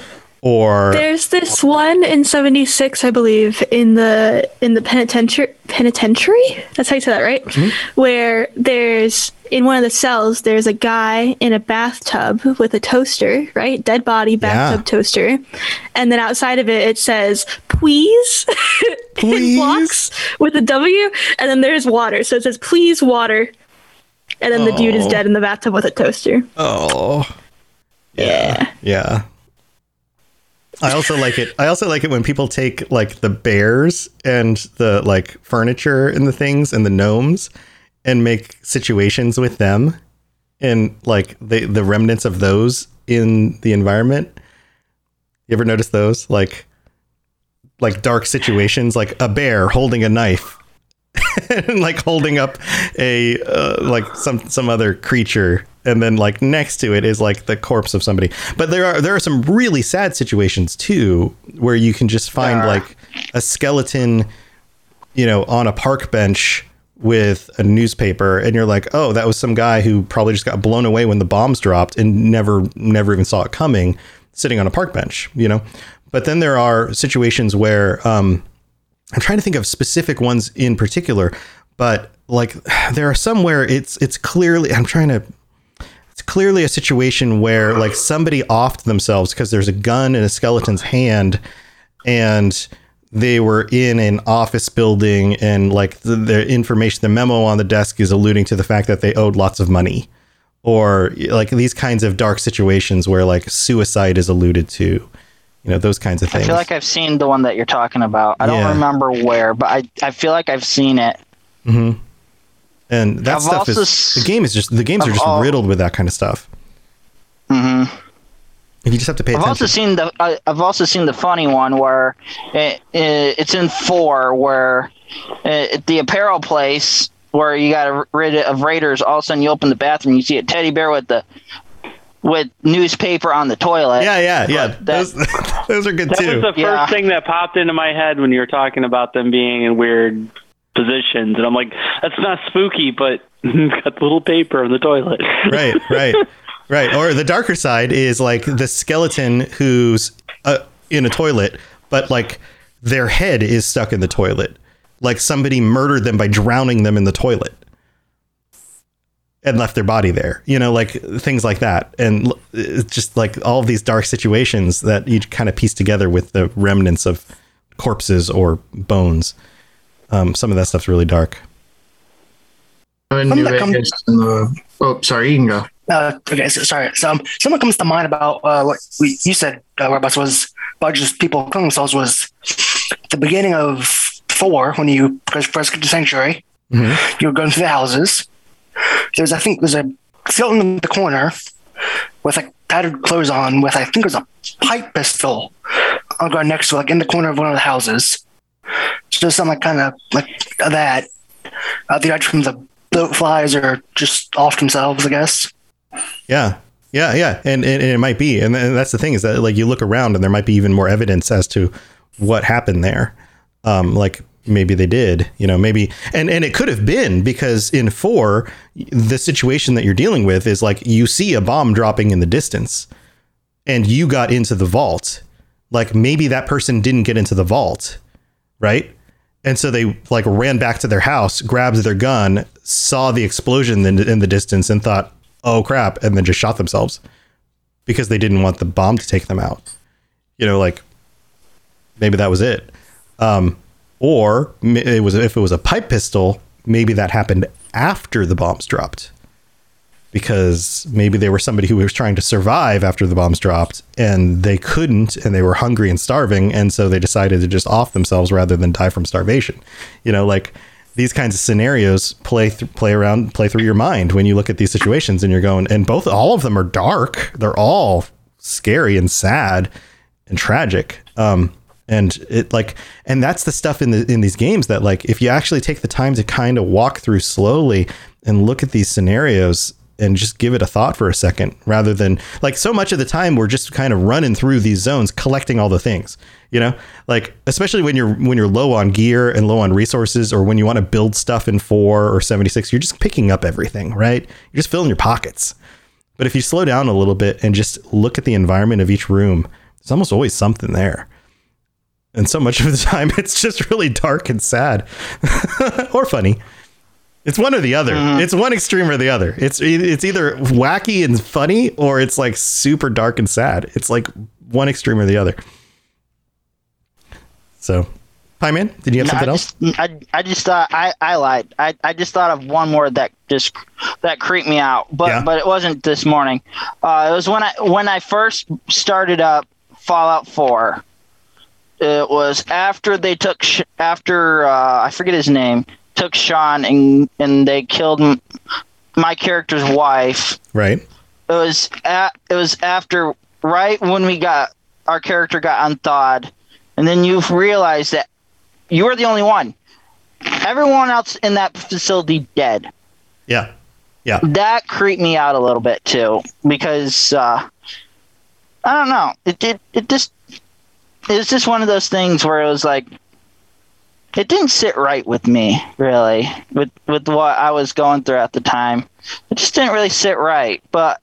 Or There's this one in '76, I believe, in the in the penitentiary. Penitentiary. That's how you say that, right? Mm-hmm. Where there's in one of the cells, there's a guy in a bathtub with a toaster, right? Dead body bathtub toaster, and then outside of it, it says "please" in blocks with a W, and then there's water, so it says "please water," and then the dude is Oh. dead in the bathtub with a toaster. Oh. Yeah. Yeah. I also like it. I also like it when people take like the bears and the like furniture and the things and the gnomes and make situations with them and like the the remnants of those in the environment. You ever notice those? Like like dark situations like a bear holding a knife and like holding up a uh, like some some other creature and then like next to it is like the corpse of somebody but there are there are some really sad situations too where you can just find like a skeleton you know on a park bench with a newspaper and you're like oh that was some guy who probably just got blown away when the bombs dropped and never never even saw it coming sitting on a park bench you know? But then there are situations where um I'm trying to think of specific ones in particular, but like there are some where it's it's clearly I'm trying to it's clearly a situation where like somebody offed themselves because there's a gun in a skeleton's hand and they were in an office building and like the, the information the memo on the desk is alluding to the fact that they owed lots of money or like these kinds of dark situations where like suicide is alluded to you know those kinds of things I feel like I've seen the one that you're talking about. I don't Yeah. remember where, but I, I feel like I've seen it. hmm And that I've stuff is s- the game is just the games are just al- riddled with that kind of stuff. You just have to pay I've attention. also seen the I, I've also seen the funny one where it, it, it's in four where uh, at the apparel place where you got rid of raiders. All of a sudden, you open the bathroom, you see a teddy bear with the with newspaper on the toilet. yeah, yeah, yeah. That- Those those are good That too. was the first Yeah. thing that popped into my head when you were talking about them being in weird positions, and I'm like, that's not spooky, but got the little paper on the toilet. right, right, right. Or the darker side is like the skeleton who's uh, in a toilet, but like their head is stuck in the toilet. Like somebody murdered them by drowning them in the toilet and left their body there. You know, like things like that. And it's just like all of these dark situations that you kind of piece together with the remnants of corpses or bones. Um, some of that stuff's really dark. in Some New that come- Vegas. and the- oh, sorry, you can go. Uh, okay, so, sorry. So, um, something comes to mind about uh, what we, you said, uh, Roberts, was about just people killing themselves was the beginning of four when you first get to Sanctuary. Mhm. You were going through the houses. There's, I think, there's a skeleton in the corner with like tattered clothes on, with I think it was a pipe pistol on guard next to like in the corner of one of the houses. So something like kind of like that. Uh, the from the boat flies or just off themselves, I guess. Yeah. Yeah, yeah, and, and, and it might be, and, and that's the thing is that like you look around and there might be even more evidence as to what happened there. Um, like maybe they did, you know, maybe, and and it could have been because in four, the situation that you're dealing with is like you see a bomb dropping in the distance, and you got into the vault, like maybe that person didn't get into the vault, right? And so they like ran back to their house, grabbed their gun, saw the explosion in, in the distance, and thought, "Oh crap!" and then just shot themselves because they didn't want the bomb to take them out. You know, like maybe that was it. Um, or it was if it was a pipe pistol, maybe that happened after the bombs dropped because maybe they were somebody who was trying to survive after the bombs dropped and they couldn't and they were hungry and starving and so they decided to just off themselves rather than die from starvation you know like these kinds of scenarios play th- play around play through your mind when you look at these situations and you're going and both all of them are dark. They're all scary and sad and tragic. Um and it like and that's the stuff in the in these games that like if you actually take the time to kind of walk through slowly and look at these scenarios and just give it a thought for a second rather than like so much of the time we're just kind of running through these zones collecting all the things you know? Like especially when you're when you're low on gear and low on resources or when you want to build stuff in 4 or 76 you're just picking up everything right? You're just filling your pockets. But if you slow down a little bit and just look at the environment of each room there's almost always something there. And so much of the time it's just really dark and sad or funny it's one or the other. It's one extreme or the other. It's it's either wacky and funny or it's like super dark and sad. It's like one extreme or the other. So, Pie Man, did you have No, something I else? I, I just thought I, I lied. I, I just thought of one word that just that creeped me out, but Yeah. but it wasn't this morning. Uh, it was when I when I first started up Fallout Four. It was after they took Sh- after uh, I forget his name took Sean and and they killed m- my character's wife. Right. It was at, it was after right when we got our character got unthawed, and then you realized that you were the only one. Everyone else in that facility dead. Yeah. Yeah. That creeped me out a little bit too because uh, I don't know. It did. It just it was just one of those things where it was like it didn't sit right with me really with with what I was going through at the time. It just didn't really sit right, but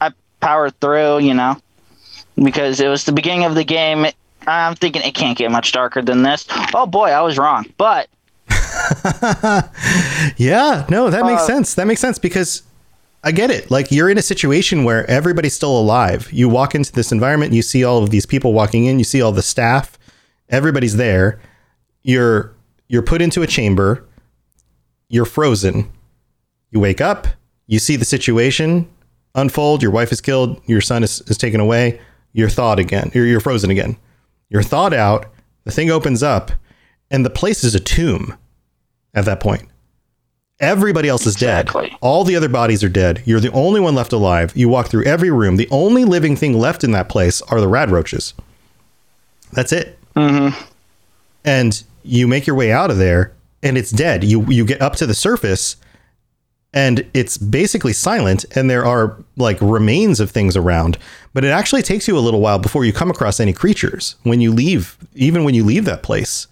I powered through, you know, because it was the beginning of the game. I'm thinking it can't get much darker than this. Oh boy, I was wrong. But Yeah, no, that makes Uh, sense. That makes sense because I get it. Like you're in a situation where everybody's still alive. You walk into this environment, you see all of these people walking in, you see all the staff, everybody's there. You're you're put into a chamber. You're frozen. You wake up, you see the situation unfold, your wife is killed, your son is, is taken away, you're thawed again. You're, you're frozen again. You're thawed out, the thing opens up, and the place is a tomb at that point. Everybody else is Exactly. dead. All the other bodies are dead. You're the only one left alive. You walk through every room. The only living thing left in that place are the rad roaches. That's it. mhm. And you make your way out of there, and it's dead. You you get up to the surface, and it's basically silent. And there are like remains of things around, but it actually takes you a little while before you come across any creatures when you leave. Even when you leave that place,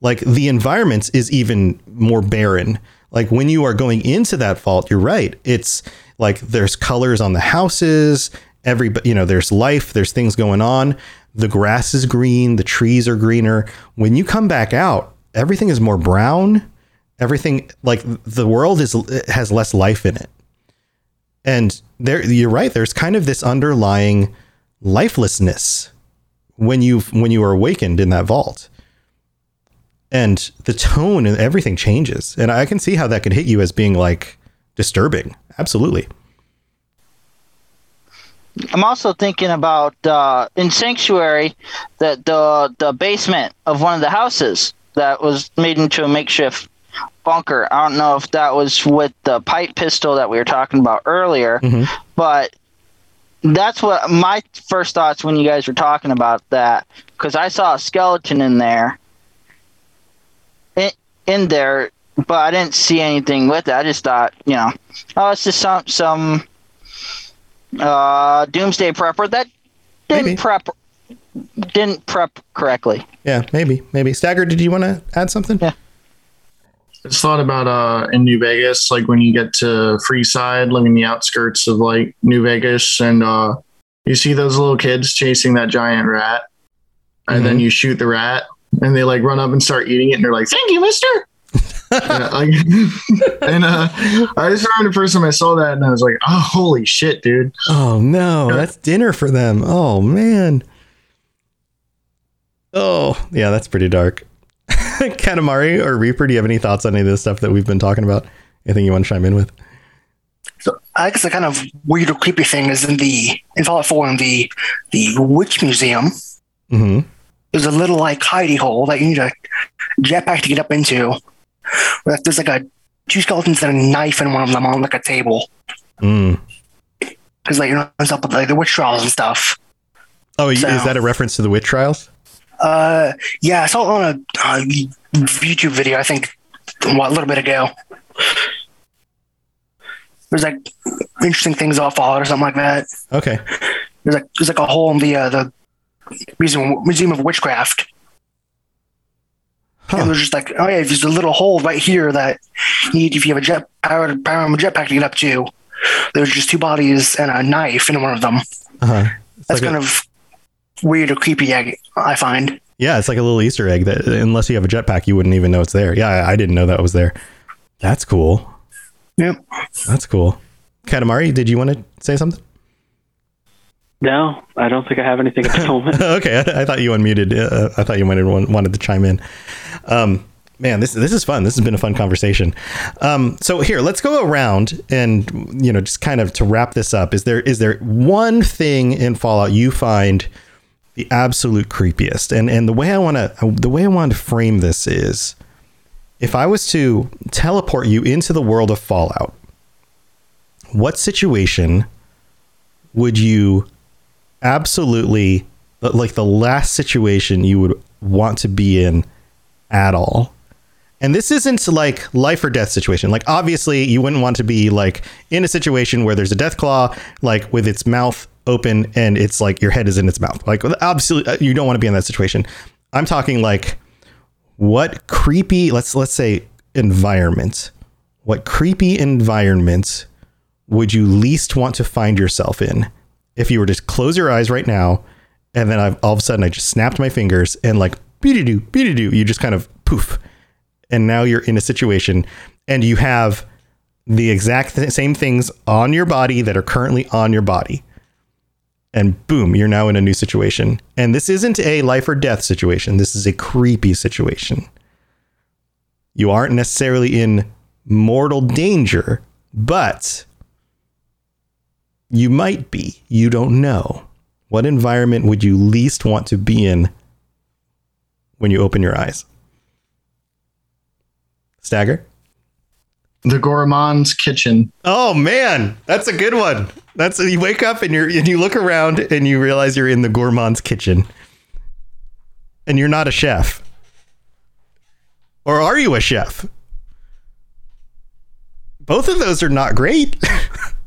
like the environment is even more barren like when you are going into that fault, you're right it's like there's colors on the houses every you know there's life there's things going on the grass is green the trees are greener. When you come back out everything is more brown. Everything like the world is has less life in it. And there you're right there's kind of this underlying lifelessness when you when you are awakened in that vault. And the tone and everything changes. And i can see how that could hit you as being like disturbing. Absolutely I'm also thinking about uh, in Sanctuary that the the basement of one of the houses that was made into a makeshift bunker. I don't know if that was with the pipe pistol that we were talking about earlier, but that's what my first thoughts when you guys were talking about that because I saw a skeleton in there, in, in there, but I didn't see anything with it. I just thought, you know, oh, it's just some some uh, doomsday prepper that didn't Maybe. prep didn't prep correctly. yeah maybe maybe stagger did you want to add something Yeah. I just thought about uh in New Vegas, like when you get to Freeside, living the outskirts of like New Vegas, and uh you see those little kids chasing that giant rat, and Mm-hmm. then you shoot the rat, and they like run up and start eating it, and they're like, "Thank you, Mister." And I, and, uh, I just remember the first time I saw that, and I was like, "Oh, holy shit, dude!" Oh no, that's dinner for them. Oh man. Oh yeah, that's pretty dark. Katamari or Reaper, do you have any thoughts on any of this stuff that we've been talking about? Anything you want to chime in with? So I guess the kind of weird or creepy thing is in the in Fallout 4 in the the witch museum. Mm-hmm. There's a little like hidey hole that you need a jetpack to get up into. There's like a two skeletons and a knife in one of them on like a table Mm. because like you know it's up with like the witch trials and stuff. Oh, So- is that a reference to the witch trials? Uh, yeah, I saw it on a uh, YouTube video. I think what, a little bit ago. There's like interesting things off Fallout or something like that. Okay. There's like there's like a hole in the uh, the museum museum of witchcraft. And there's just like, oh yeah, there's a little hole right here that you need if you have a jet power power jetpack to get up to. There's just two bodies and a knife in one of them. Uh-huh. That's kind of weird or creepy. I, I find. Yeah, it's like a little Easter egg that unless you have a jetpack, you wouldn't even know it's there. Yeah, I, I didn't know that was there. That's cool. Yep. That's cool. Katamari, did you want to say something? No, I don't think I have anything at the moment. okay, I, I thought you unmuted. Uh, I thought you might have wanted to chime in. Um, man, this this is fun. This has been a fun conversation. Um, so here, let's go around and you know just kind of to wrap this up. Is there is there one thing in Fallout you find the absolute creepiest? And and the way I want to the way I want to frame this is, if I was to teleport you into the world of Fallout, what situation would you absolutely like the last situation you would want to be in at all. And this isn't like life or death situation. Like obviously you wouldn't want to be like in a situation where there's a death claw like with its mouth open and it's like your head is in its mouth. Like obviously uh, you don't want to be in that situation. I'm talking like what creepy let's let's say environment. What creepy environment would you least want to find yourself in if you were to close your eyes right now and then I've, all of a sudden I just snapped my fingers and like beady doo beady doo you just kind of poof. And now you're in a situation and you have the exact th- same things on your body that are currently on your body. And boom you're now in a new situation. And this isn't a life or death situation. This is a creepy situation. You aren't necessarily in mortal danger but you might be. You don't know. What environment would you least want to be in when you open your eyes? Stagger? The Gourmand's kitchen. Oh man, that's a good one. That's you wake up and you're and you look around and you realize you're in the gourmand's kitchen. And you're not a chef. Or are you a chef? Both of those are not great.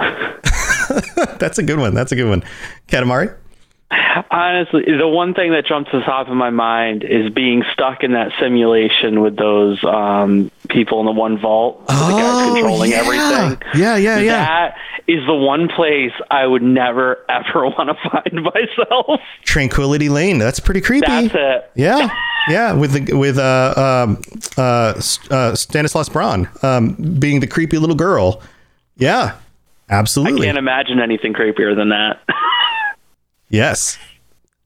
That's a good one. That's a good one. Katamari? Honestly, the one thing that jumps to the top of my mind is being stuck in that simulation with those um, people in the one vault, with the guys controlling everything. Oh, Yeah, yeah, yeah. That is the one place I would never ever want to find myself. Tranquility Lane. That's pretty creepy. That's it. Yeah, yeah. With the with uh um uh, S- uh Stanislaus Braun um being the creepy little girl. Yeah, absolutely. I can't imagine anything creepier than that. Yes,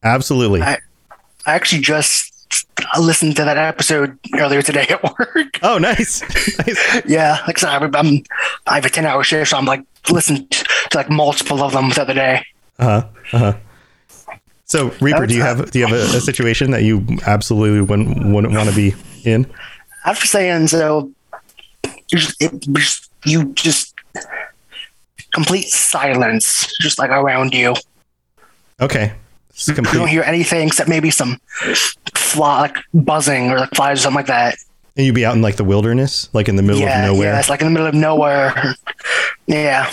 absolutely. I, I actually just listened to that episode earlier today at work. Oh, nice. nice. Yeah, like I said, I'm, I'm I have a ten hour shift, so I'm like listening to like multiple of them the other day. Uh huh. Uh huh. So Reaper, do you have do you have a, a situation that you absolutely wouldn't wouldn't want to be in? After saying so, you just, it, just you just complete silence, just like around you. Okay. You don't hear anything except maybe some fly like buzzing or like flies or something like that. And you'd be out in like the wilderness, like in the middle yeah, of nowhere. yeah, it's like in the middle of nowhere. Yeah,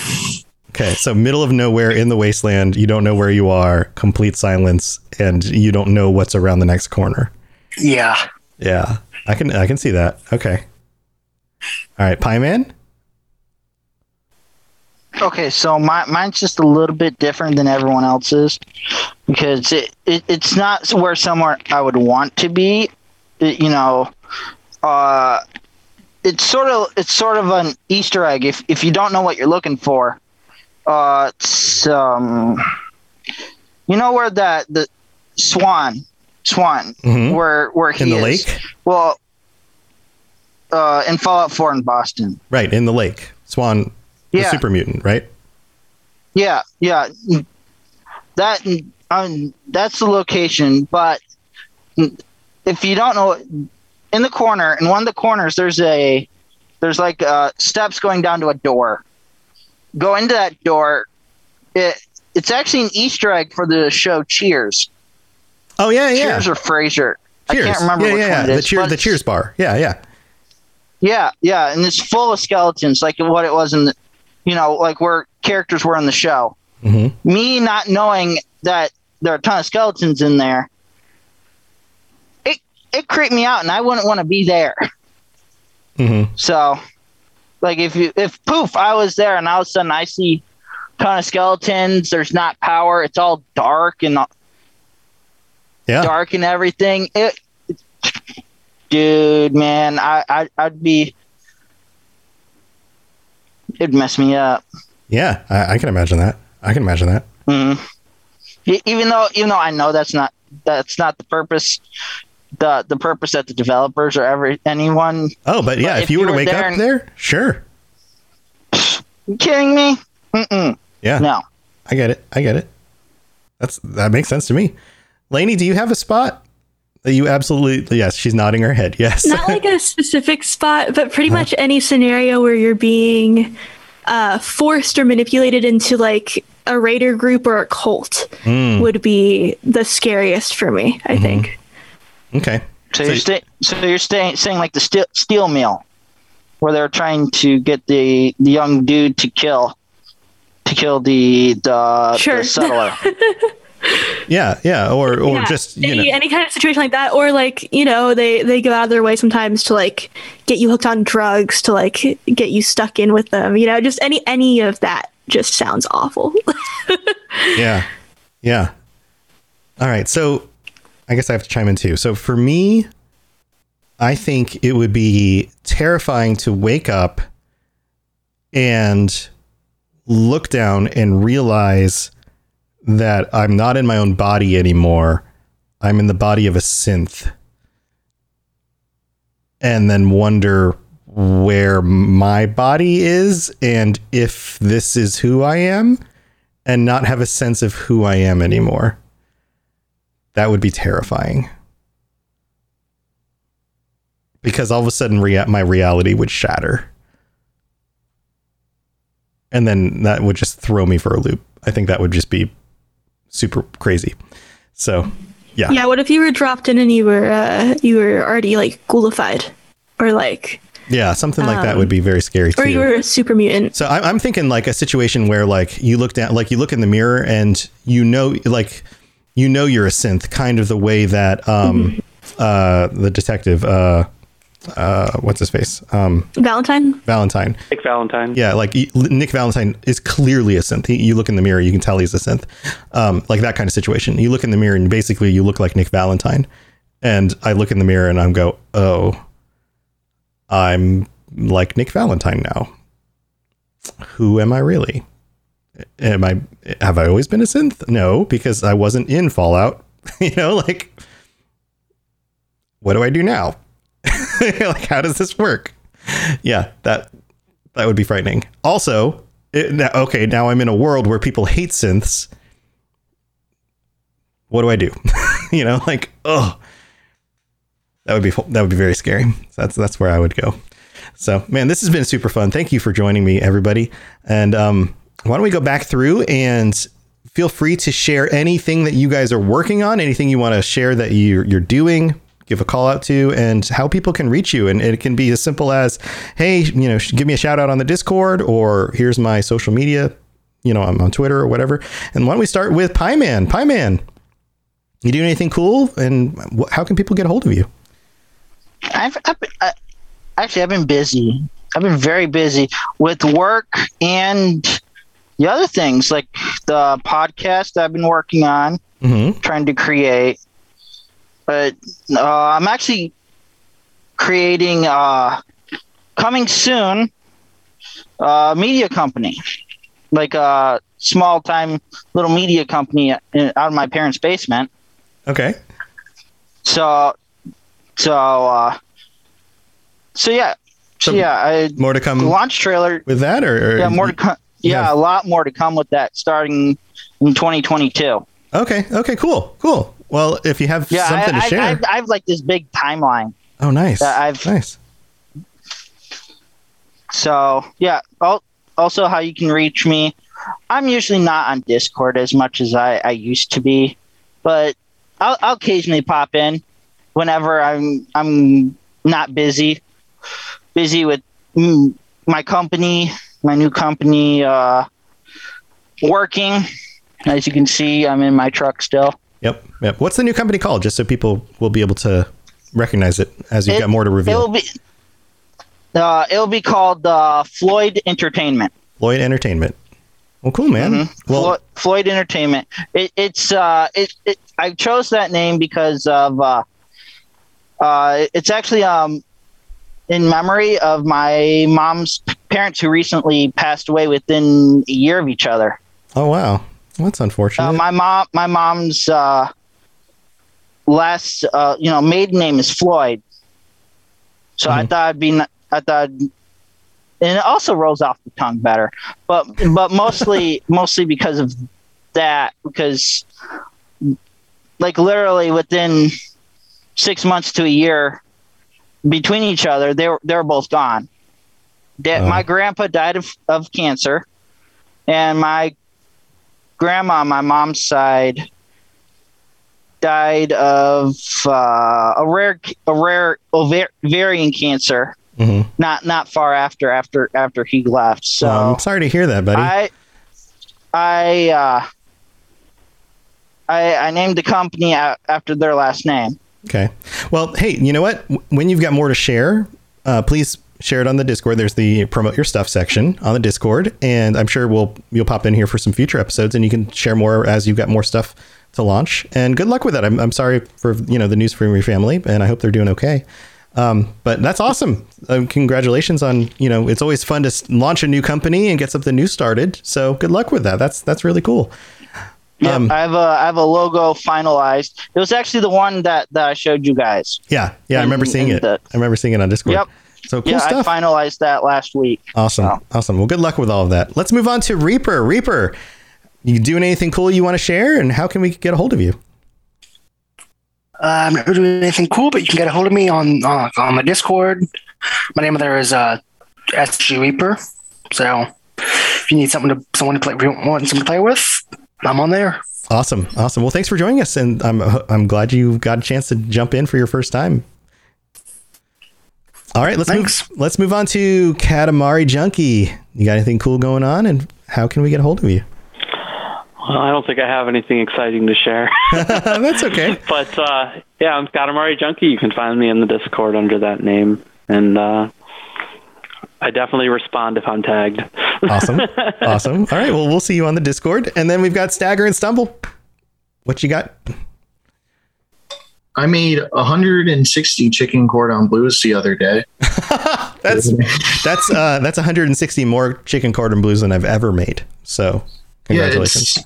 Okay, so middle of nowhere in the wasteland, you don't know where you are, complete silence, and you don't know what's around the next corner. yeah. Yeah, I can I can see that. Okay. All right, Pie Man. Okay, so my, mine's just a little bit different than everyone else's because it, it it's not where somewhere I would want to be. It- you know, uh, it's sort of it's sort of an Easter egg. If if you don't know what you're looking for, uh, it's um, you know where that the Swan Swan Mhm. where where he In the is. lake? Well, uh, in Fallout 4 in Boston. Right in the lake, Swan, the super mutant, right? Yeah, yeah. That um, that's the location. But if you don't know, in the corner, in one of the corners, there's a there's like uh, steps going down to a door. Go into that door. It it's actually an Easter egg for the show Cheers. Oh yeah, yeah. Cheers or Frasier. Cheers. I can't remember yeah, which yeah, one yeah. it The is. cheer, the Cheers bar. Yeah, yeah. Yeah, yeah, and it's full of skeletons, like what it was in the, you know, like where characters were in the show. hmm Me not knowing that there are a ton of skeletons in there, it it creeped me out, and I wouldn't want to be there. hmm So, like if you if poof, I was there, and all of a sudden I see a ton of skeletons. There's not power. It's all dark and Yeah. dark and everything. It, dude, man, I, I I'd be. It'd mess me up. Yeah, I, I can imagine that. I can imagine that. Mm. E- Even though, even though I know that's not that's not the purpose, the the purpose that the developers or every anyone. Oh, but yeah, But if, you were to wake there up and- there, sure. You kidding me? Mm-mm. Yeah. No. I get it. I get it. That's that makes sense to me. Lainey, do you have a spot you absolutely? Yes, she's nodding her head. Yes. Not like a specific spot, but pretty much any scenario where you're being uh, forced or manipulated into like a raider group or a cult Mm. would be the scariest for me. I think. okay. So, you're sta- so you're staying saying like the steel, steel mill, where they're trying to get the the young dude to kill, to kill the the, Sure. the settler. Yeah, yeah, or or Yeah, just you any, know, any kind of situation like that, or like you know they they go out of their way sometimes to like get you hooked on drugs to like get you stuck in with them. You know, just any any of that just sounds awful. yeah, yeah. All right, so I guess I have to chime in too. So for me, I think it would be terrifying to wake up and look down and realize that I'm not in my own body anymore. I'm in the body of a synth. And then wonder where my body is and if this is who I am and not have a sense of who I am anymore. That would be terrifying. Because all of a sudden rea- my reality would shatter. And then that would just throw me for a loop. I think that would just be super crazy. So, yeah. yeah. What if you were dropped in and you were uh, you were already like ghoulified, or like, Yeah, something like that Um, would be very scary too. or you were a super mutant? So I'm, I'm thinking like a situation where like you look down, like you look in the mirror and you know, like you know you're a synth, kind of the way that um, uh, the detective, uh, uh, what's his face, um, Valentine. Valentine. Nick Valentine. Yeah, like he- Nick Valentine is clearly a synth. He, you look in the mirror, you can tell he's a synth. Um, like that kind of situation. You look in the mirror and basically you look like Nick Valentine. And I look in the mirror and I'm go, oh, I'm like Nick Valentine now. Who am I really? Am I have I always been a synth? No, because I wasn't in Fallout. you know, like what do I do now? like how does this work? Yeah, that that would be frightening. Also, it, now, okay, now I'm in a world where people hate synths. What do I do? you know, like oh, that would be that would be very scary. That's that's where I would go. So, man, this has been super fun. Thank you for joining me, everybody. And um, why don't we go back through and feel free to share anything that you guys are working on, anything you want to share that you're, you're doing, give a call out to, and how people can reach you. And it can be as simple as, hey, you know, give me a shout out on the Discord, or here's my social media, you know, I'm on Twitter or whatever. And why don't we start with Pie Man? Pie Man, you doing anything cool? And wh- how can people get a hold of you? I've, I've been, I, actually I've been busy. I've been very busy with work and the other things like the podcast I've been working on, Mm-hmm. trying to create. But uh, I'm actually creating uh, coming soon a media company, like a small time little media company in, out of my parents' basement. Okay. So, so, uh, so yeah, so, So yeah, I More to come launch trailer. with that, or, or Yeah, more to come. Yeah, Yeah. a lot more to come with that starting in 2022. Okay. Okay. Cool. Cool. Well, if you have Yeah, something I, to share. I've, I've like this big timeline. oh, nice. I've- nice. So yeah. Also, how you can reach me. I'm usually not on Discord as much as I, I used to be, but I'll, I'll occasionally pop in whenever I'm I'm not busy, busy with my company, my new company, uh, working. As you can see, I'm in my truck still. Yep. Yep. What's the new company called? Just so people will be able to recognize it as you've It- got more to reveal. It'll be uh, it'll be called uh, Floyd Entertainment. Floyd Entertainment. Well, cool, man. Mm-hmm. Well, Floyd, Floyd Entertainment. It, it's uh, it, it. I chose that name because of uh, uh, it's actually um, in memory of my mom's parents who recently passed away within a year of each other. oh wow, that's unfortunate. Uh, my mom, my mom's uh, last, uh, you know, maiden name is Floyd. So I thought I'd be, I thought, and it also rolls off the tongue better, but but mostly mostly because of that, because like literally within six months to a year between each other, they were they were both gone. Oh. My grandpa died of, of cancer, and my grandma on my mom's side died of uh, a rare a rare ovarian cancer Mhm. not not far after after after he left so Well, I'm sorry to hear that, buddy. i i uh i i named the company after their last name Okay. Well, hey, you know what? When you've got more to share, uh, please share it on the Discord. There's the promote your stuff section on the Discord, and I'm sure we'll you'll pop in here for some future episodes, and you can share more as you've got more stuff to launch. And good luck with that. I'm, I'm sorry for you know the news from your family, and I hope they're doing okay. Um, but that's awesome. Um, congratulations on you know it's always fun to launch a new company and get something new started. So good luck with that. That's that's really cool. yeah Um, i have a i have a logo finalized it was actually the one that that i showed you guys Yeah, yeah, I remember seeing it. the- I remember seeing it on Discord. Yep. So cool yeah stuff. i finalized that last week Awesome. Awesome. Well, good luck with all of that. Let's move on to Reaper. Reaper, you doing anything cool you want to share? And how can we get a hold of you? Uh, I'm not doing anything cool, but you can get a hold of me on uh, on my Discord. My name there is uh, SG Reaper. So if you need something to someone to play, want someone to play with, I'm on there. Awesome. Awesome. Well, thanks for joining us. And I'm, I'm glad you got a chance to jump in for your first time. All right, let's Thanks. move. Let's move on to Katamari Junkie. You got anything cool going on, and how can we get a hold of you? Well, I don't think I have anything exciting to share. That's okay. but uh, yeah, I'm Katamari Junkie. You can find me in the Discord under that name, and uh, I definitely respond if I'm tagged. Awesome. awesome. All right. Well, we'll see you on the Discord, and then we've got Stagger and Stumble. What you got? I made 160 chicken cordon blues the other day. That's that's uh, that's 160 more chicken cordon blues than I've ever made. So, congratulations. Yeah,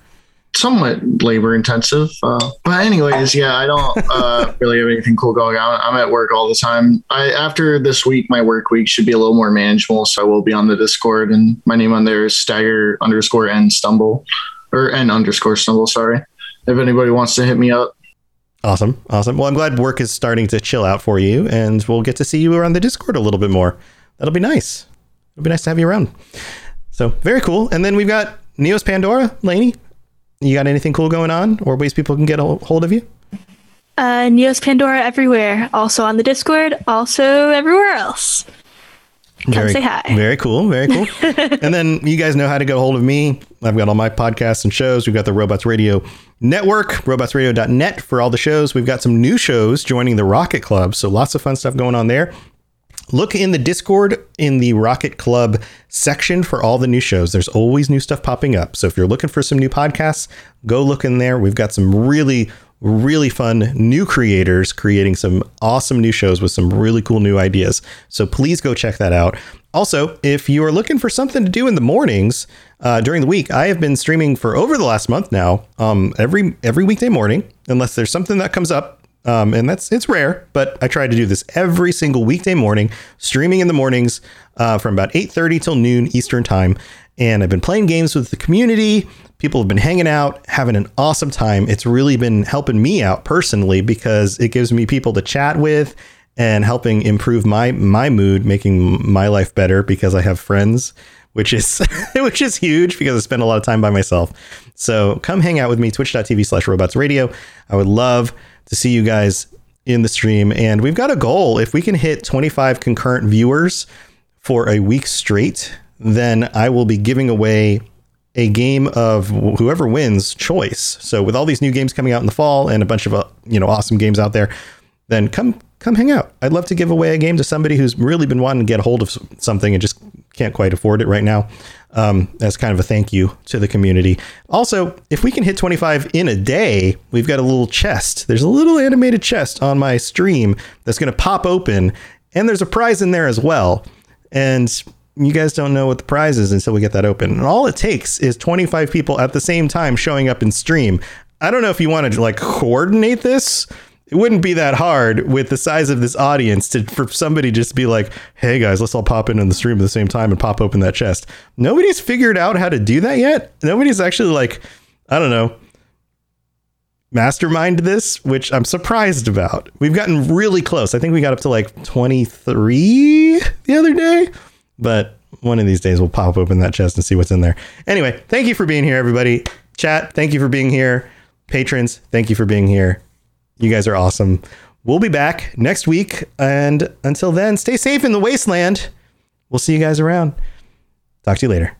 it's somewhat labor intensive. Uh, but anyways, yeah, I don't uh, really have anything cool going on. I'm at work all the time. I after this week, my work week should be a little more manageable. So I will be on the Discord, and my name on there is Stagger underscore N Stumble or N underscore Stumble. Sorry. If anybody wants to hit me up, Awesome. Awesome. Well, I'm glad work is starting to chill out for you, and we'll get to see you around the Discord a little bit more. That'll be nice. It'll be nice to have you around. So, very cool. And then we've got Neos Pandora. Lainey, you got anything cool going on or ways people can get a hold of you? Uh, Neos Pandora everywhere. Also on the Discord. Also everywhere else. Come very, say hi. Very cool. Very cool. and then you guys know how to get a hold of me. I've got all my podcasts and shows. We've got the Robots Radio Network, robotsradio.net for all the shows. We've got some new shows joining the Rocket Club. So lots of fun stuff going on there. look in the Discord in the Rocket Club section for all the new shows. There's always new stuff popping up. So if you're looking for some new podcasts, go look in there. We've got some really, really fun new creators creating some awesome new shows with some really cool new ideas. So please go check that out. Also, if you are looking for something to do in the mornings uh, during the week, I have been streaming for over the last month now, um, every every weekday morning, unless there's something that comes up um, and that's it's rare, but I try to do this every single weekday morning, streaming in the mornings uh, from about 8:30 till noon Eastern time. And I've been playing games with the community. People have been hanging out, having an awesome time. It's really been helping me out personally because it gives me people to chat with and helping improve my my mood, making my life better because I have friends, which is which is huge because I spend a lot of time by myself. So come hang out with me, twitch.tv slash robots radio. I would love to see you guys in the stream. And we've got a goal. If we can hit 25 concurrent viewers for a week straight, then I will be giving away a game of whoever wins choice. So with all these new games coming out in the fall and a bunch of uh, you know awesome games out there, then come come hang out. I'd love to give away a game to somebody who's really been wanting to get a hold of something and just can't quite afford it right now. Um, as kind of a thank you to the community. Also, if we can hit 25 in a day, we've got a little chest. There's a little animated chest on my stream that's going to pop open, and there's a prize in there as well. And you guys don't know what the prize is until we get that open. And all it takes is 25 people at the same time showing up in stream. I don't know if you want to like coordinate this it wouldn't be that hard with the size of this audience to for somebody just be like, "Hey guys, let's all pop in on the stream at the same time and pop open that chest." Nobody's figured out how to do that yet. Nobody's actually like, I don't know, mastermind this, which I'm surprised about. We've gotten really close. I think we got up to like 23 the other day, but one of these days we'll pop open that chest and see what's in there. Anyway, thank you for being here, everybody. Chat, thank you for being here. Patrons, thank you for being here. You guys are awesome. We'll be back next week. And until then, stay safe in the wasteland. We'll see you guys around. Talk to you later.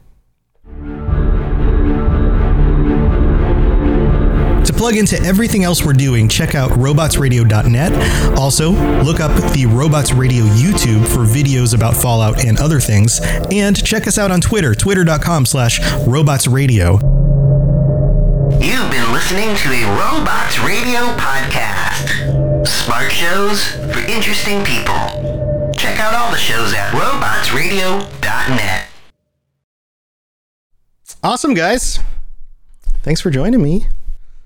To plug into everything else we're doing, check out robotsradio.net. Also, look up the Robots Radio YouTube for videos about Fallout and other things. And check us out on Twitter, twitter.com slash robotsradio. You've been listening to a Robots Radio podcast. Smart shows for interesting people. Check out all the shows at robotsradio.net. Awesome, guys. Thanks for joining me.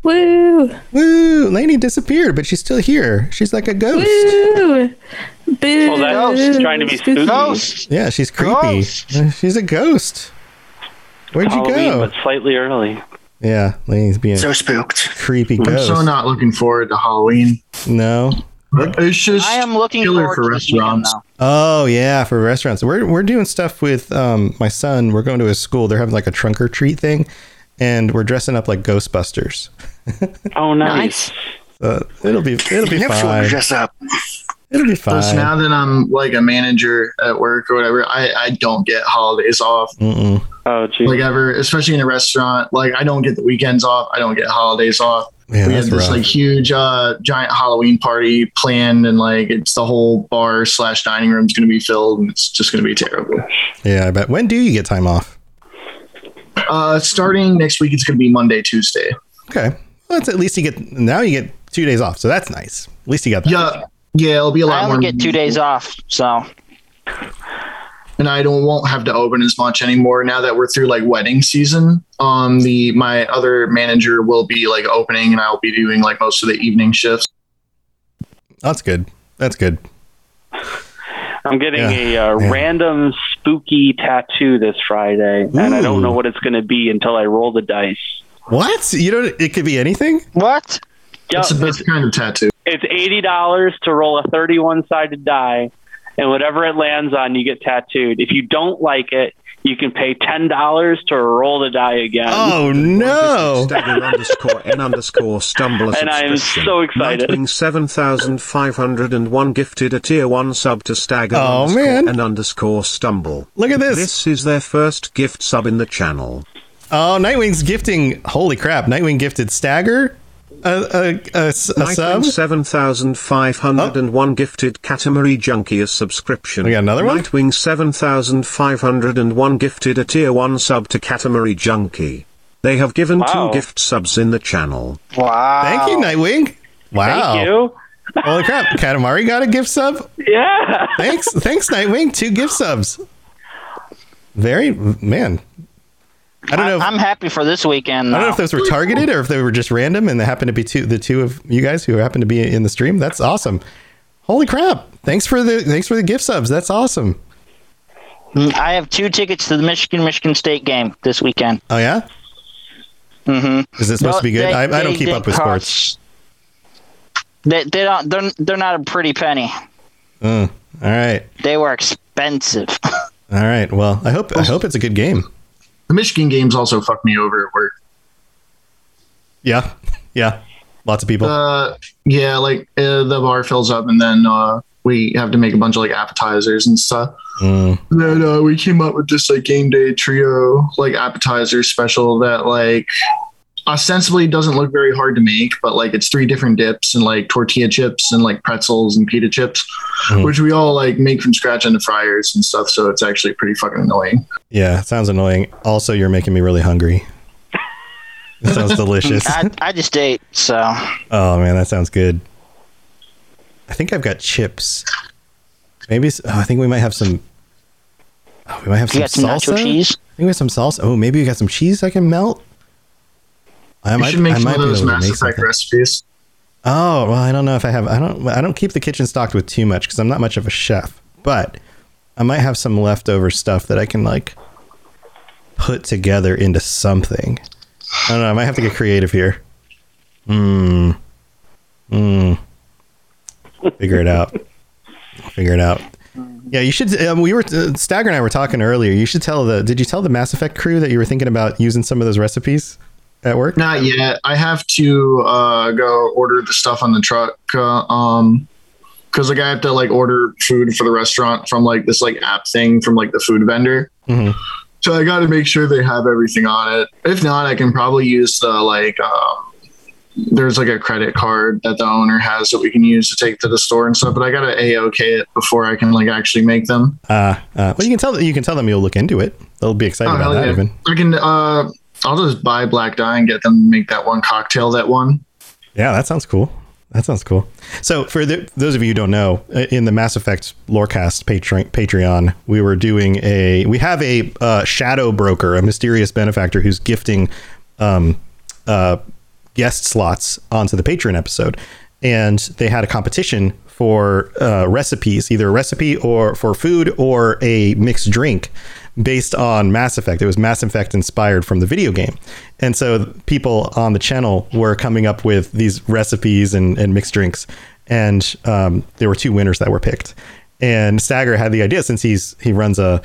Woo! Woo! Lainey disappeared, but she's still here. She's like a ghost. Woo! Boo! Oh, that's trying to be spooky. Yeah, she's creepy. Ghost. She's a ghost. Where'd you go? but slightly early. Yeah, Lainey's being So spooked. creepy I'm ghost. so not looking forward to Halloween. no. It's just I am looking killer forward for to this weekend restaurants. now. Oh yeah, for restaurants. We're we're doing stuff with um my son. We're going to his school. They're having like a trunk or treat thing, and we're dressing up like Ghostbusters. Oh, nice. So it'll be it'll be You never want fine. to dress up. It'll be Plus, fine. now that I'm like a manager at work or whatever, I, I don't get holidays off Mm-mm. Oh, geez. like ever, especially in a restaurant. Like I don't get the weekends off. I don't get holidays off. Yeah, we that's have this rough. like huge uh giant Halloween party planned and like it's the whole bar slash dining room is gonna be filled and it's just gonna be terrible. yeah, I bet. When do you get time off? Uh starting next week it's gonna be Monday, Tuesday. Okay, well, that's at least you get now you get two days off, so that's nice. At least you got that. Yeah. Yeah, it'll be a lot I more only get two days off, so and I don't won't have to open as much anymore now that we're through like wedding season. Um the my other manager will be like opening and I'll be doing like most of the evening shifts. That's good. That's good. I'm getting Yeah, a uh, yeah. random spooky tattoo this Friday, and I don't know what it's going to be until I roll the dice. What? You don't? It could be anything. what? Yeah, It's the it's, best kind of tattoo. it's eighty dollars to roll a thirty-one sided die, and whatever it lands on, you get tattooed. If you don't like it, you can pay ten dollars to roll the die again. Oh no! Stagger underscore n underscore stumble. And I am subscription. so excited. Nightwing seven thousand five hundred and one gifted a tier one sub to stagger Oh, underscore man. n underscore stumble. Look at this. This is their first gift sub in the channel. Oh, Nightwing's gifting. Holy crap! Nightwing gifted Stagger. A, a, a, a sub. Nightwing 7501 gifted Katamari Junkie a subscription. We got another one? Nightwing 7501 gifted a tier 1 sub to Katamari Junkie. They have given Wow. two gift subs in the channel. Wow. Thank you, Nightwing. Wow. Thank you. Holy crap. Katamari got a gift sub? Yeah. Thanks. Thanks, Nightwing. Two gift subs. Very, man. I don't know. If, I'm happy for this weekend. I don't know if those were targeted or if they were just random and they happened to be two, the two of you guys who happened to be in the stream. That's awesome. Holy crap. Thanks for the, thanks for the gift subs. That's awesome. Mm, I have two tickets to the Michigan Michigan State game this weekend. Oh, yeah? Mm-hmm. Is it supposed to be good? I, I don't keep up with sports. They, they don't. They're, they're not a pretty penny. Mm, all right. They were expensive. All right. Well, I hope, I hope it's a good game. The Michigan games also fucked me over at work. Yeah. Yeah. Lots of people. Uh, yeah, like uh, the bar fills up, and then uh, we have to make a bunch of like appetizers and stuff. Mm. Then uh, we came up with this like game day trio like appetizer special that like ostensibly doesn't look very hard to make, but like it's three different dips and like tortilla chips and like pretzels and pita chips, Mm. which we all like make from scratch in the fryers and stuff. So it's actually pretty fucking annoying. Yeah. Sounds annoying. Also, you're making me really hungry. That sounds delicious. I, I just ate, so Oh man, that sounds good. I think I've got chips. Maybe oh, I think we might have some. Oh, we might have you some got some salsa. nacho cheese. I think we have some salsa. Oh, maybe we got some cheese I can melt. I We should make some of those Mass Effect something. recipes. Oh well, I don't know if I have. I don't. I don't keep the kitchen stocked with too much because I'm not much of a chef. But I might have some leftover stuff that I can like put together into something. I don't know. I might have to get creative here. Hmm. Hmm. Figure it out. Figure it out. Yeah, you should. Um, we were uh, Stagger and I were talking earlier. You should tell the. Did you tell the Mass Effect crew that you were thinking about using some of those recipes at work? Not yet. I have to uh, go order the stuff on the truck. Uh, um, because like I have to like order food for the restaurant from like this like app thing from like the food vendor. Mhm. So I got to make sure they have everything on it. If not, I can probably use the like. Um, there's like a credit card that the owner has that we can use to take to the store and stuff. But I gotta a okay it before I can like actually make them. Uh, uh, well, you can tell you can tell them you'll look into it. They'll be excited Oh, about hell that. yeah. Even I can. Uh, I'll just buy black dye and get them to make that one cocktail that one. yeah, that sounds cool. That sounds cool. So, for the, those of you who don't know, uh, in the Mass Effect Lorecast Patreon, we were doing a we have a uh, shadow broker, a mysterious benefactor who's gifting um, uh, guest slots onto the Patreon episode, and they had a competition for uh, recipes, either a recipe or for food or a mixed drink based on Mass Effect. It was Mass Effect inspired from the video game. And so people on the channel were coming up with these recipes and, and mixed drinks. And um, there were two winners that were picked. And Stagger had the idea since he's he runs a,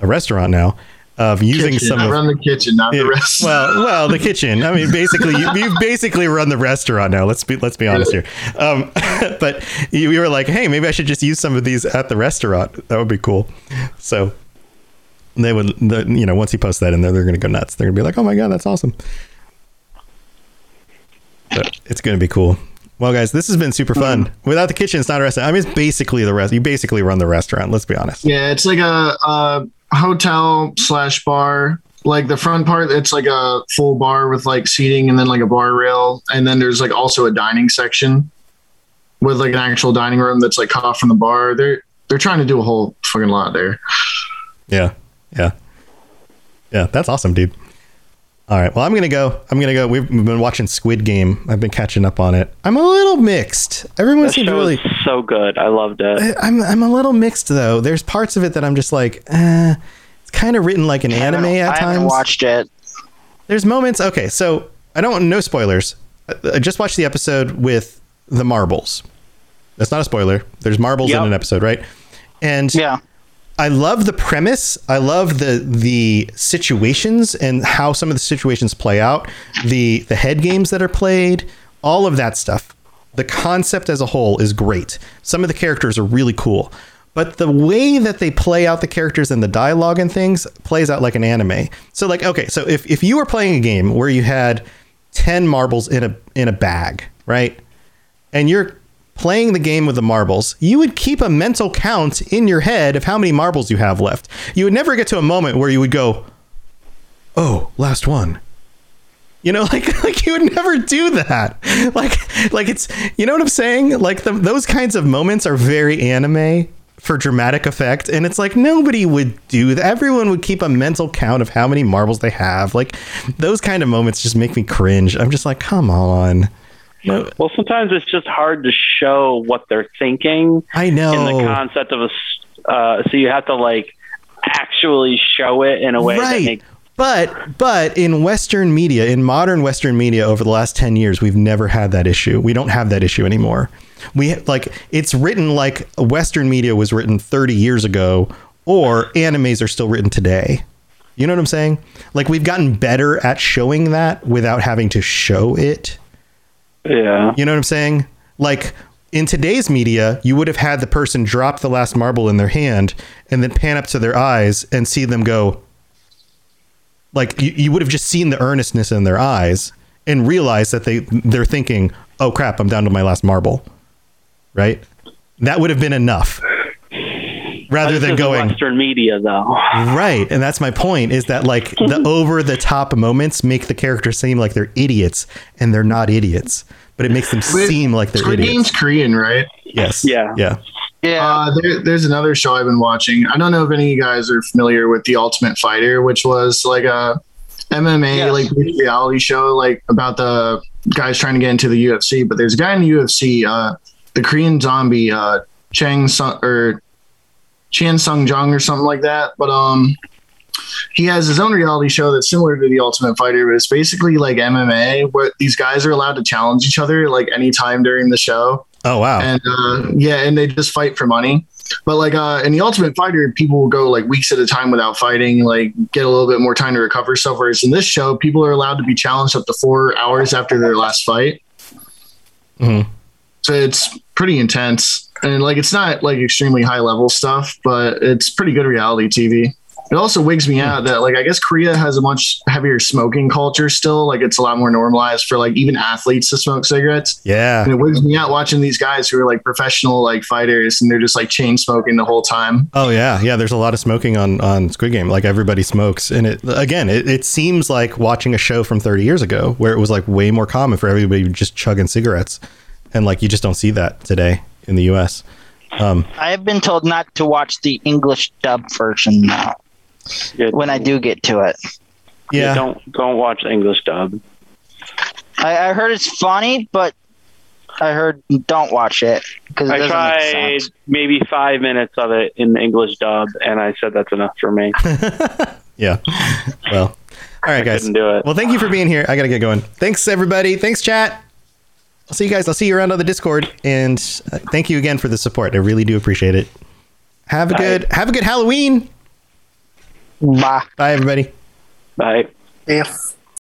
a restaurant now of using Kitchen. some I of run the kitchen, not the restaurant. Well, well, the kitchen. I mean, basically, you, you basically run the restaurant now. Let's be let's be honest here. Um, but you, you were like, hey, maybe I should just use some of these at the restaurant. That would be cool. So they would, the, you know, once he posts that in there, they're going to go nuts. They're going to be like, oh my god, that's awesome. But it's going to be cool. Well, guys, this has been super fun. Mm-hmm. Without the kitchen, it's not a restaurant. I mean, it's basically the rest. You basically run the restaurant. Let's be honest. Yeah, it's like a, a hotel slash bar. Like the front part, it's like a full bar with like seating and then like a bar rail, and then there's like also a dining section with like an actual dining room that's like cut off from the bar. They're they're trying to do a whole fucking lot there. Yeah. Yeah. Yeah. That's awesome, dude. All right. Well, I'm going to go. I'm going to go. We've been watching Squid Game. I've been catching up on it. I'm a little mixed. Everyone That seems show really. so good. I loved it. I- I'm, I'm a little mixed, though. There's parts of it that I'm just like, eh, it's kind of written like an anime at times. I haven't watched it. There's moments. Okay. So I don't, no spoilers. I- I just watched the episode with the marbles. That's not a spoiler. There's marbles Yep. in an episode, right? And Yeah. I love the premise. I love the the situations and how some of the situations play out. The the head games that are played, all of that stuff. The concept as a whole is great. Some of the characters are really cool. But the way that they play out the characters and the dialogue and things plays out like an anime. So like okay, so if if you were playing a game where you had 10 marbles in a in a bag, right? And you're playing the game with the marbles, you would keep a mental count in your head of how many marbles you have left. You would never get to a moment where you would go, "Oh, last one." You know, like like you would never do that. Like like it's you know what I'm saying? Like the, those kinds of moments are very anime for dramatic effect and it's like nobody would do that. Everyone would keep a mental count of how many marbles they have. Like those kind of moments just make me cringe. I'm just like, "Come on." No. Well, sometimes it's just hard to show what they're thinking. I know. In the concept of a, uh, so you have to like actually show it in a way that Right. makes. But but in Western media, in modern Western media over the last ten years, we've never had that issue. We don't have that issue anymore. We like it's written like Western media was written thirty years ago, or animes are still written today. You know what I'm saying? Like we've gotten better at showing that without having to show it. Yeah. You know what I'm saying? Like in today's media, you would have had the person drop the last marble in their hand and then pan up to their eyes and see them go. Like you, you would have just seen the earnestness in their eyes and realized that they they're thinking, "Oh crap, I'm down to my last marble." Right? That would have been enough. Rather than is going Western media, though. Right. And that's my point is that like the over the top moments make the characters seem like they're idiots and they're not idiots, but it makes them Wait, seem like they're Squid idiots. Game's Korean, right? Yes. Yeah. Yeah. Yeah. Uh, there, there's another show I've been watching. I don't know if any of you guys are familiar with The Ultimate Fighter, which was like a MMA Yes. like reality show, like about the guys trying to get into the UFC. But there's a guy in the UFC, uh, the Korean Zombie, uh, Chang Sung or Chan Sung Jung or something like that. But um, he has his own reality show that's similar to The Ultimate Fighter, but it's basically like MMA, where these guys are allowed to challenge each other like anytime during the show Oh wow. and uh, yeah, and they just fight for money. But like uh, in the Ultimate Fighter, people will go like weeks at a time without fighting, like get a little bit more time to recover So Whereas in this show, people are allowed to be challenged up to four hours after their last fight. Mhm. So it's pretty intense, and like it's not like extremely high level stuff, but it's pretty good reality TV. It also wigs me out that like I guess Korea has a much heavier smoking culture still. Like it's a lot more normalized for like even athletes to smoke cigarettes. Yeah. And it wigs me out watching these guys who are like professional like fighters and they're just like chain smoking the whole time. Oh yeah, yeah. There's a lot of smoking on on Squid Game. Like everybody smokes, and it again, it, it seems like watching a show from 30 years ago where it was like way more common for everybody just chugging cigarettes, and like you just don't see that today in the U.S. Um, I have been told not to watch the English dub version now. Yeah. When I do get to it, yeah, Don't don't watch the English dub. I, I heard it's funny, but I heard don't watch it because I doesn't tried make sense. maybe five minutes of it in the English dub, and I said that's enough for me. yeah. Well, all right, guys. couldn't do it. Well, thank you for being here. I gotta get going. Thanks everybody. Thanks chat. I'll see you guys. I'll see you around on the Discord, and uh, thank you again for the support. I really do appreciate it. Have a Bye. good Have a good Halloween. Bye. Bye, everybody. Bye. Yeah.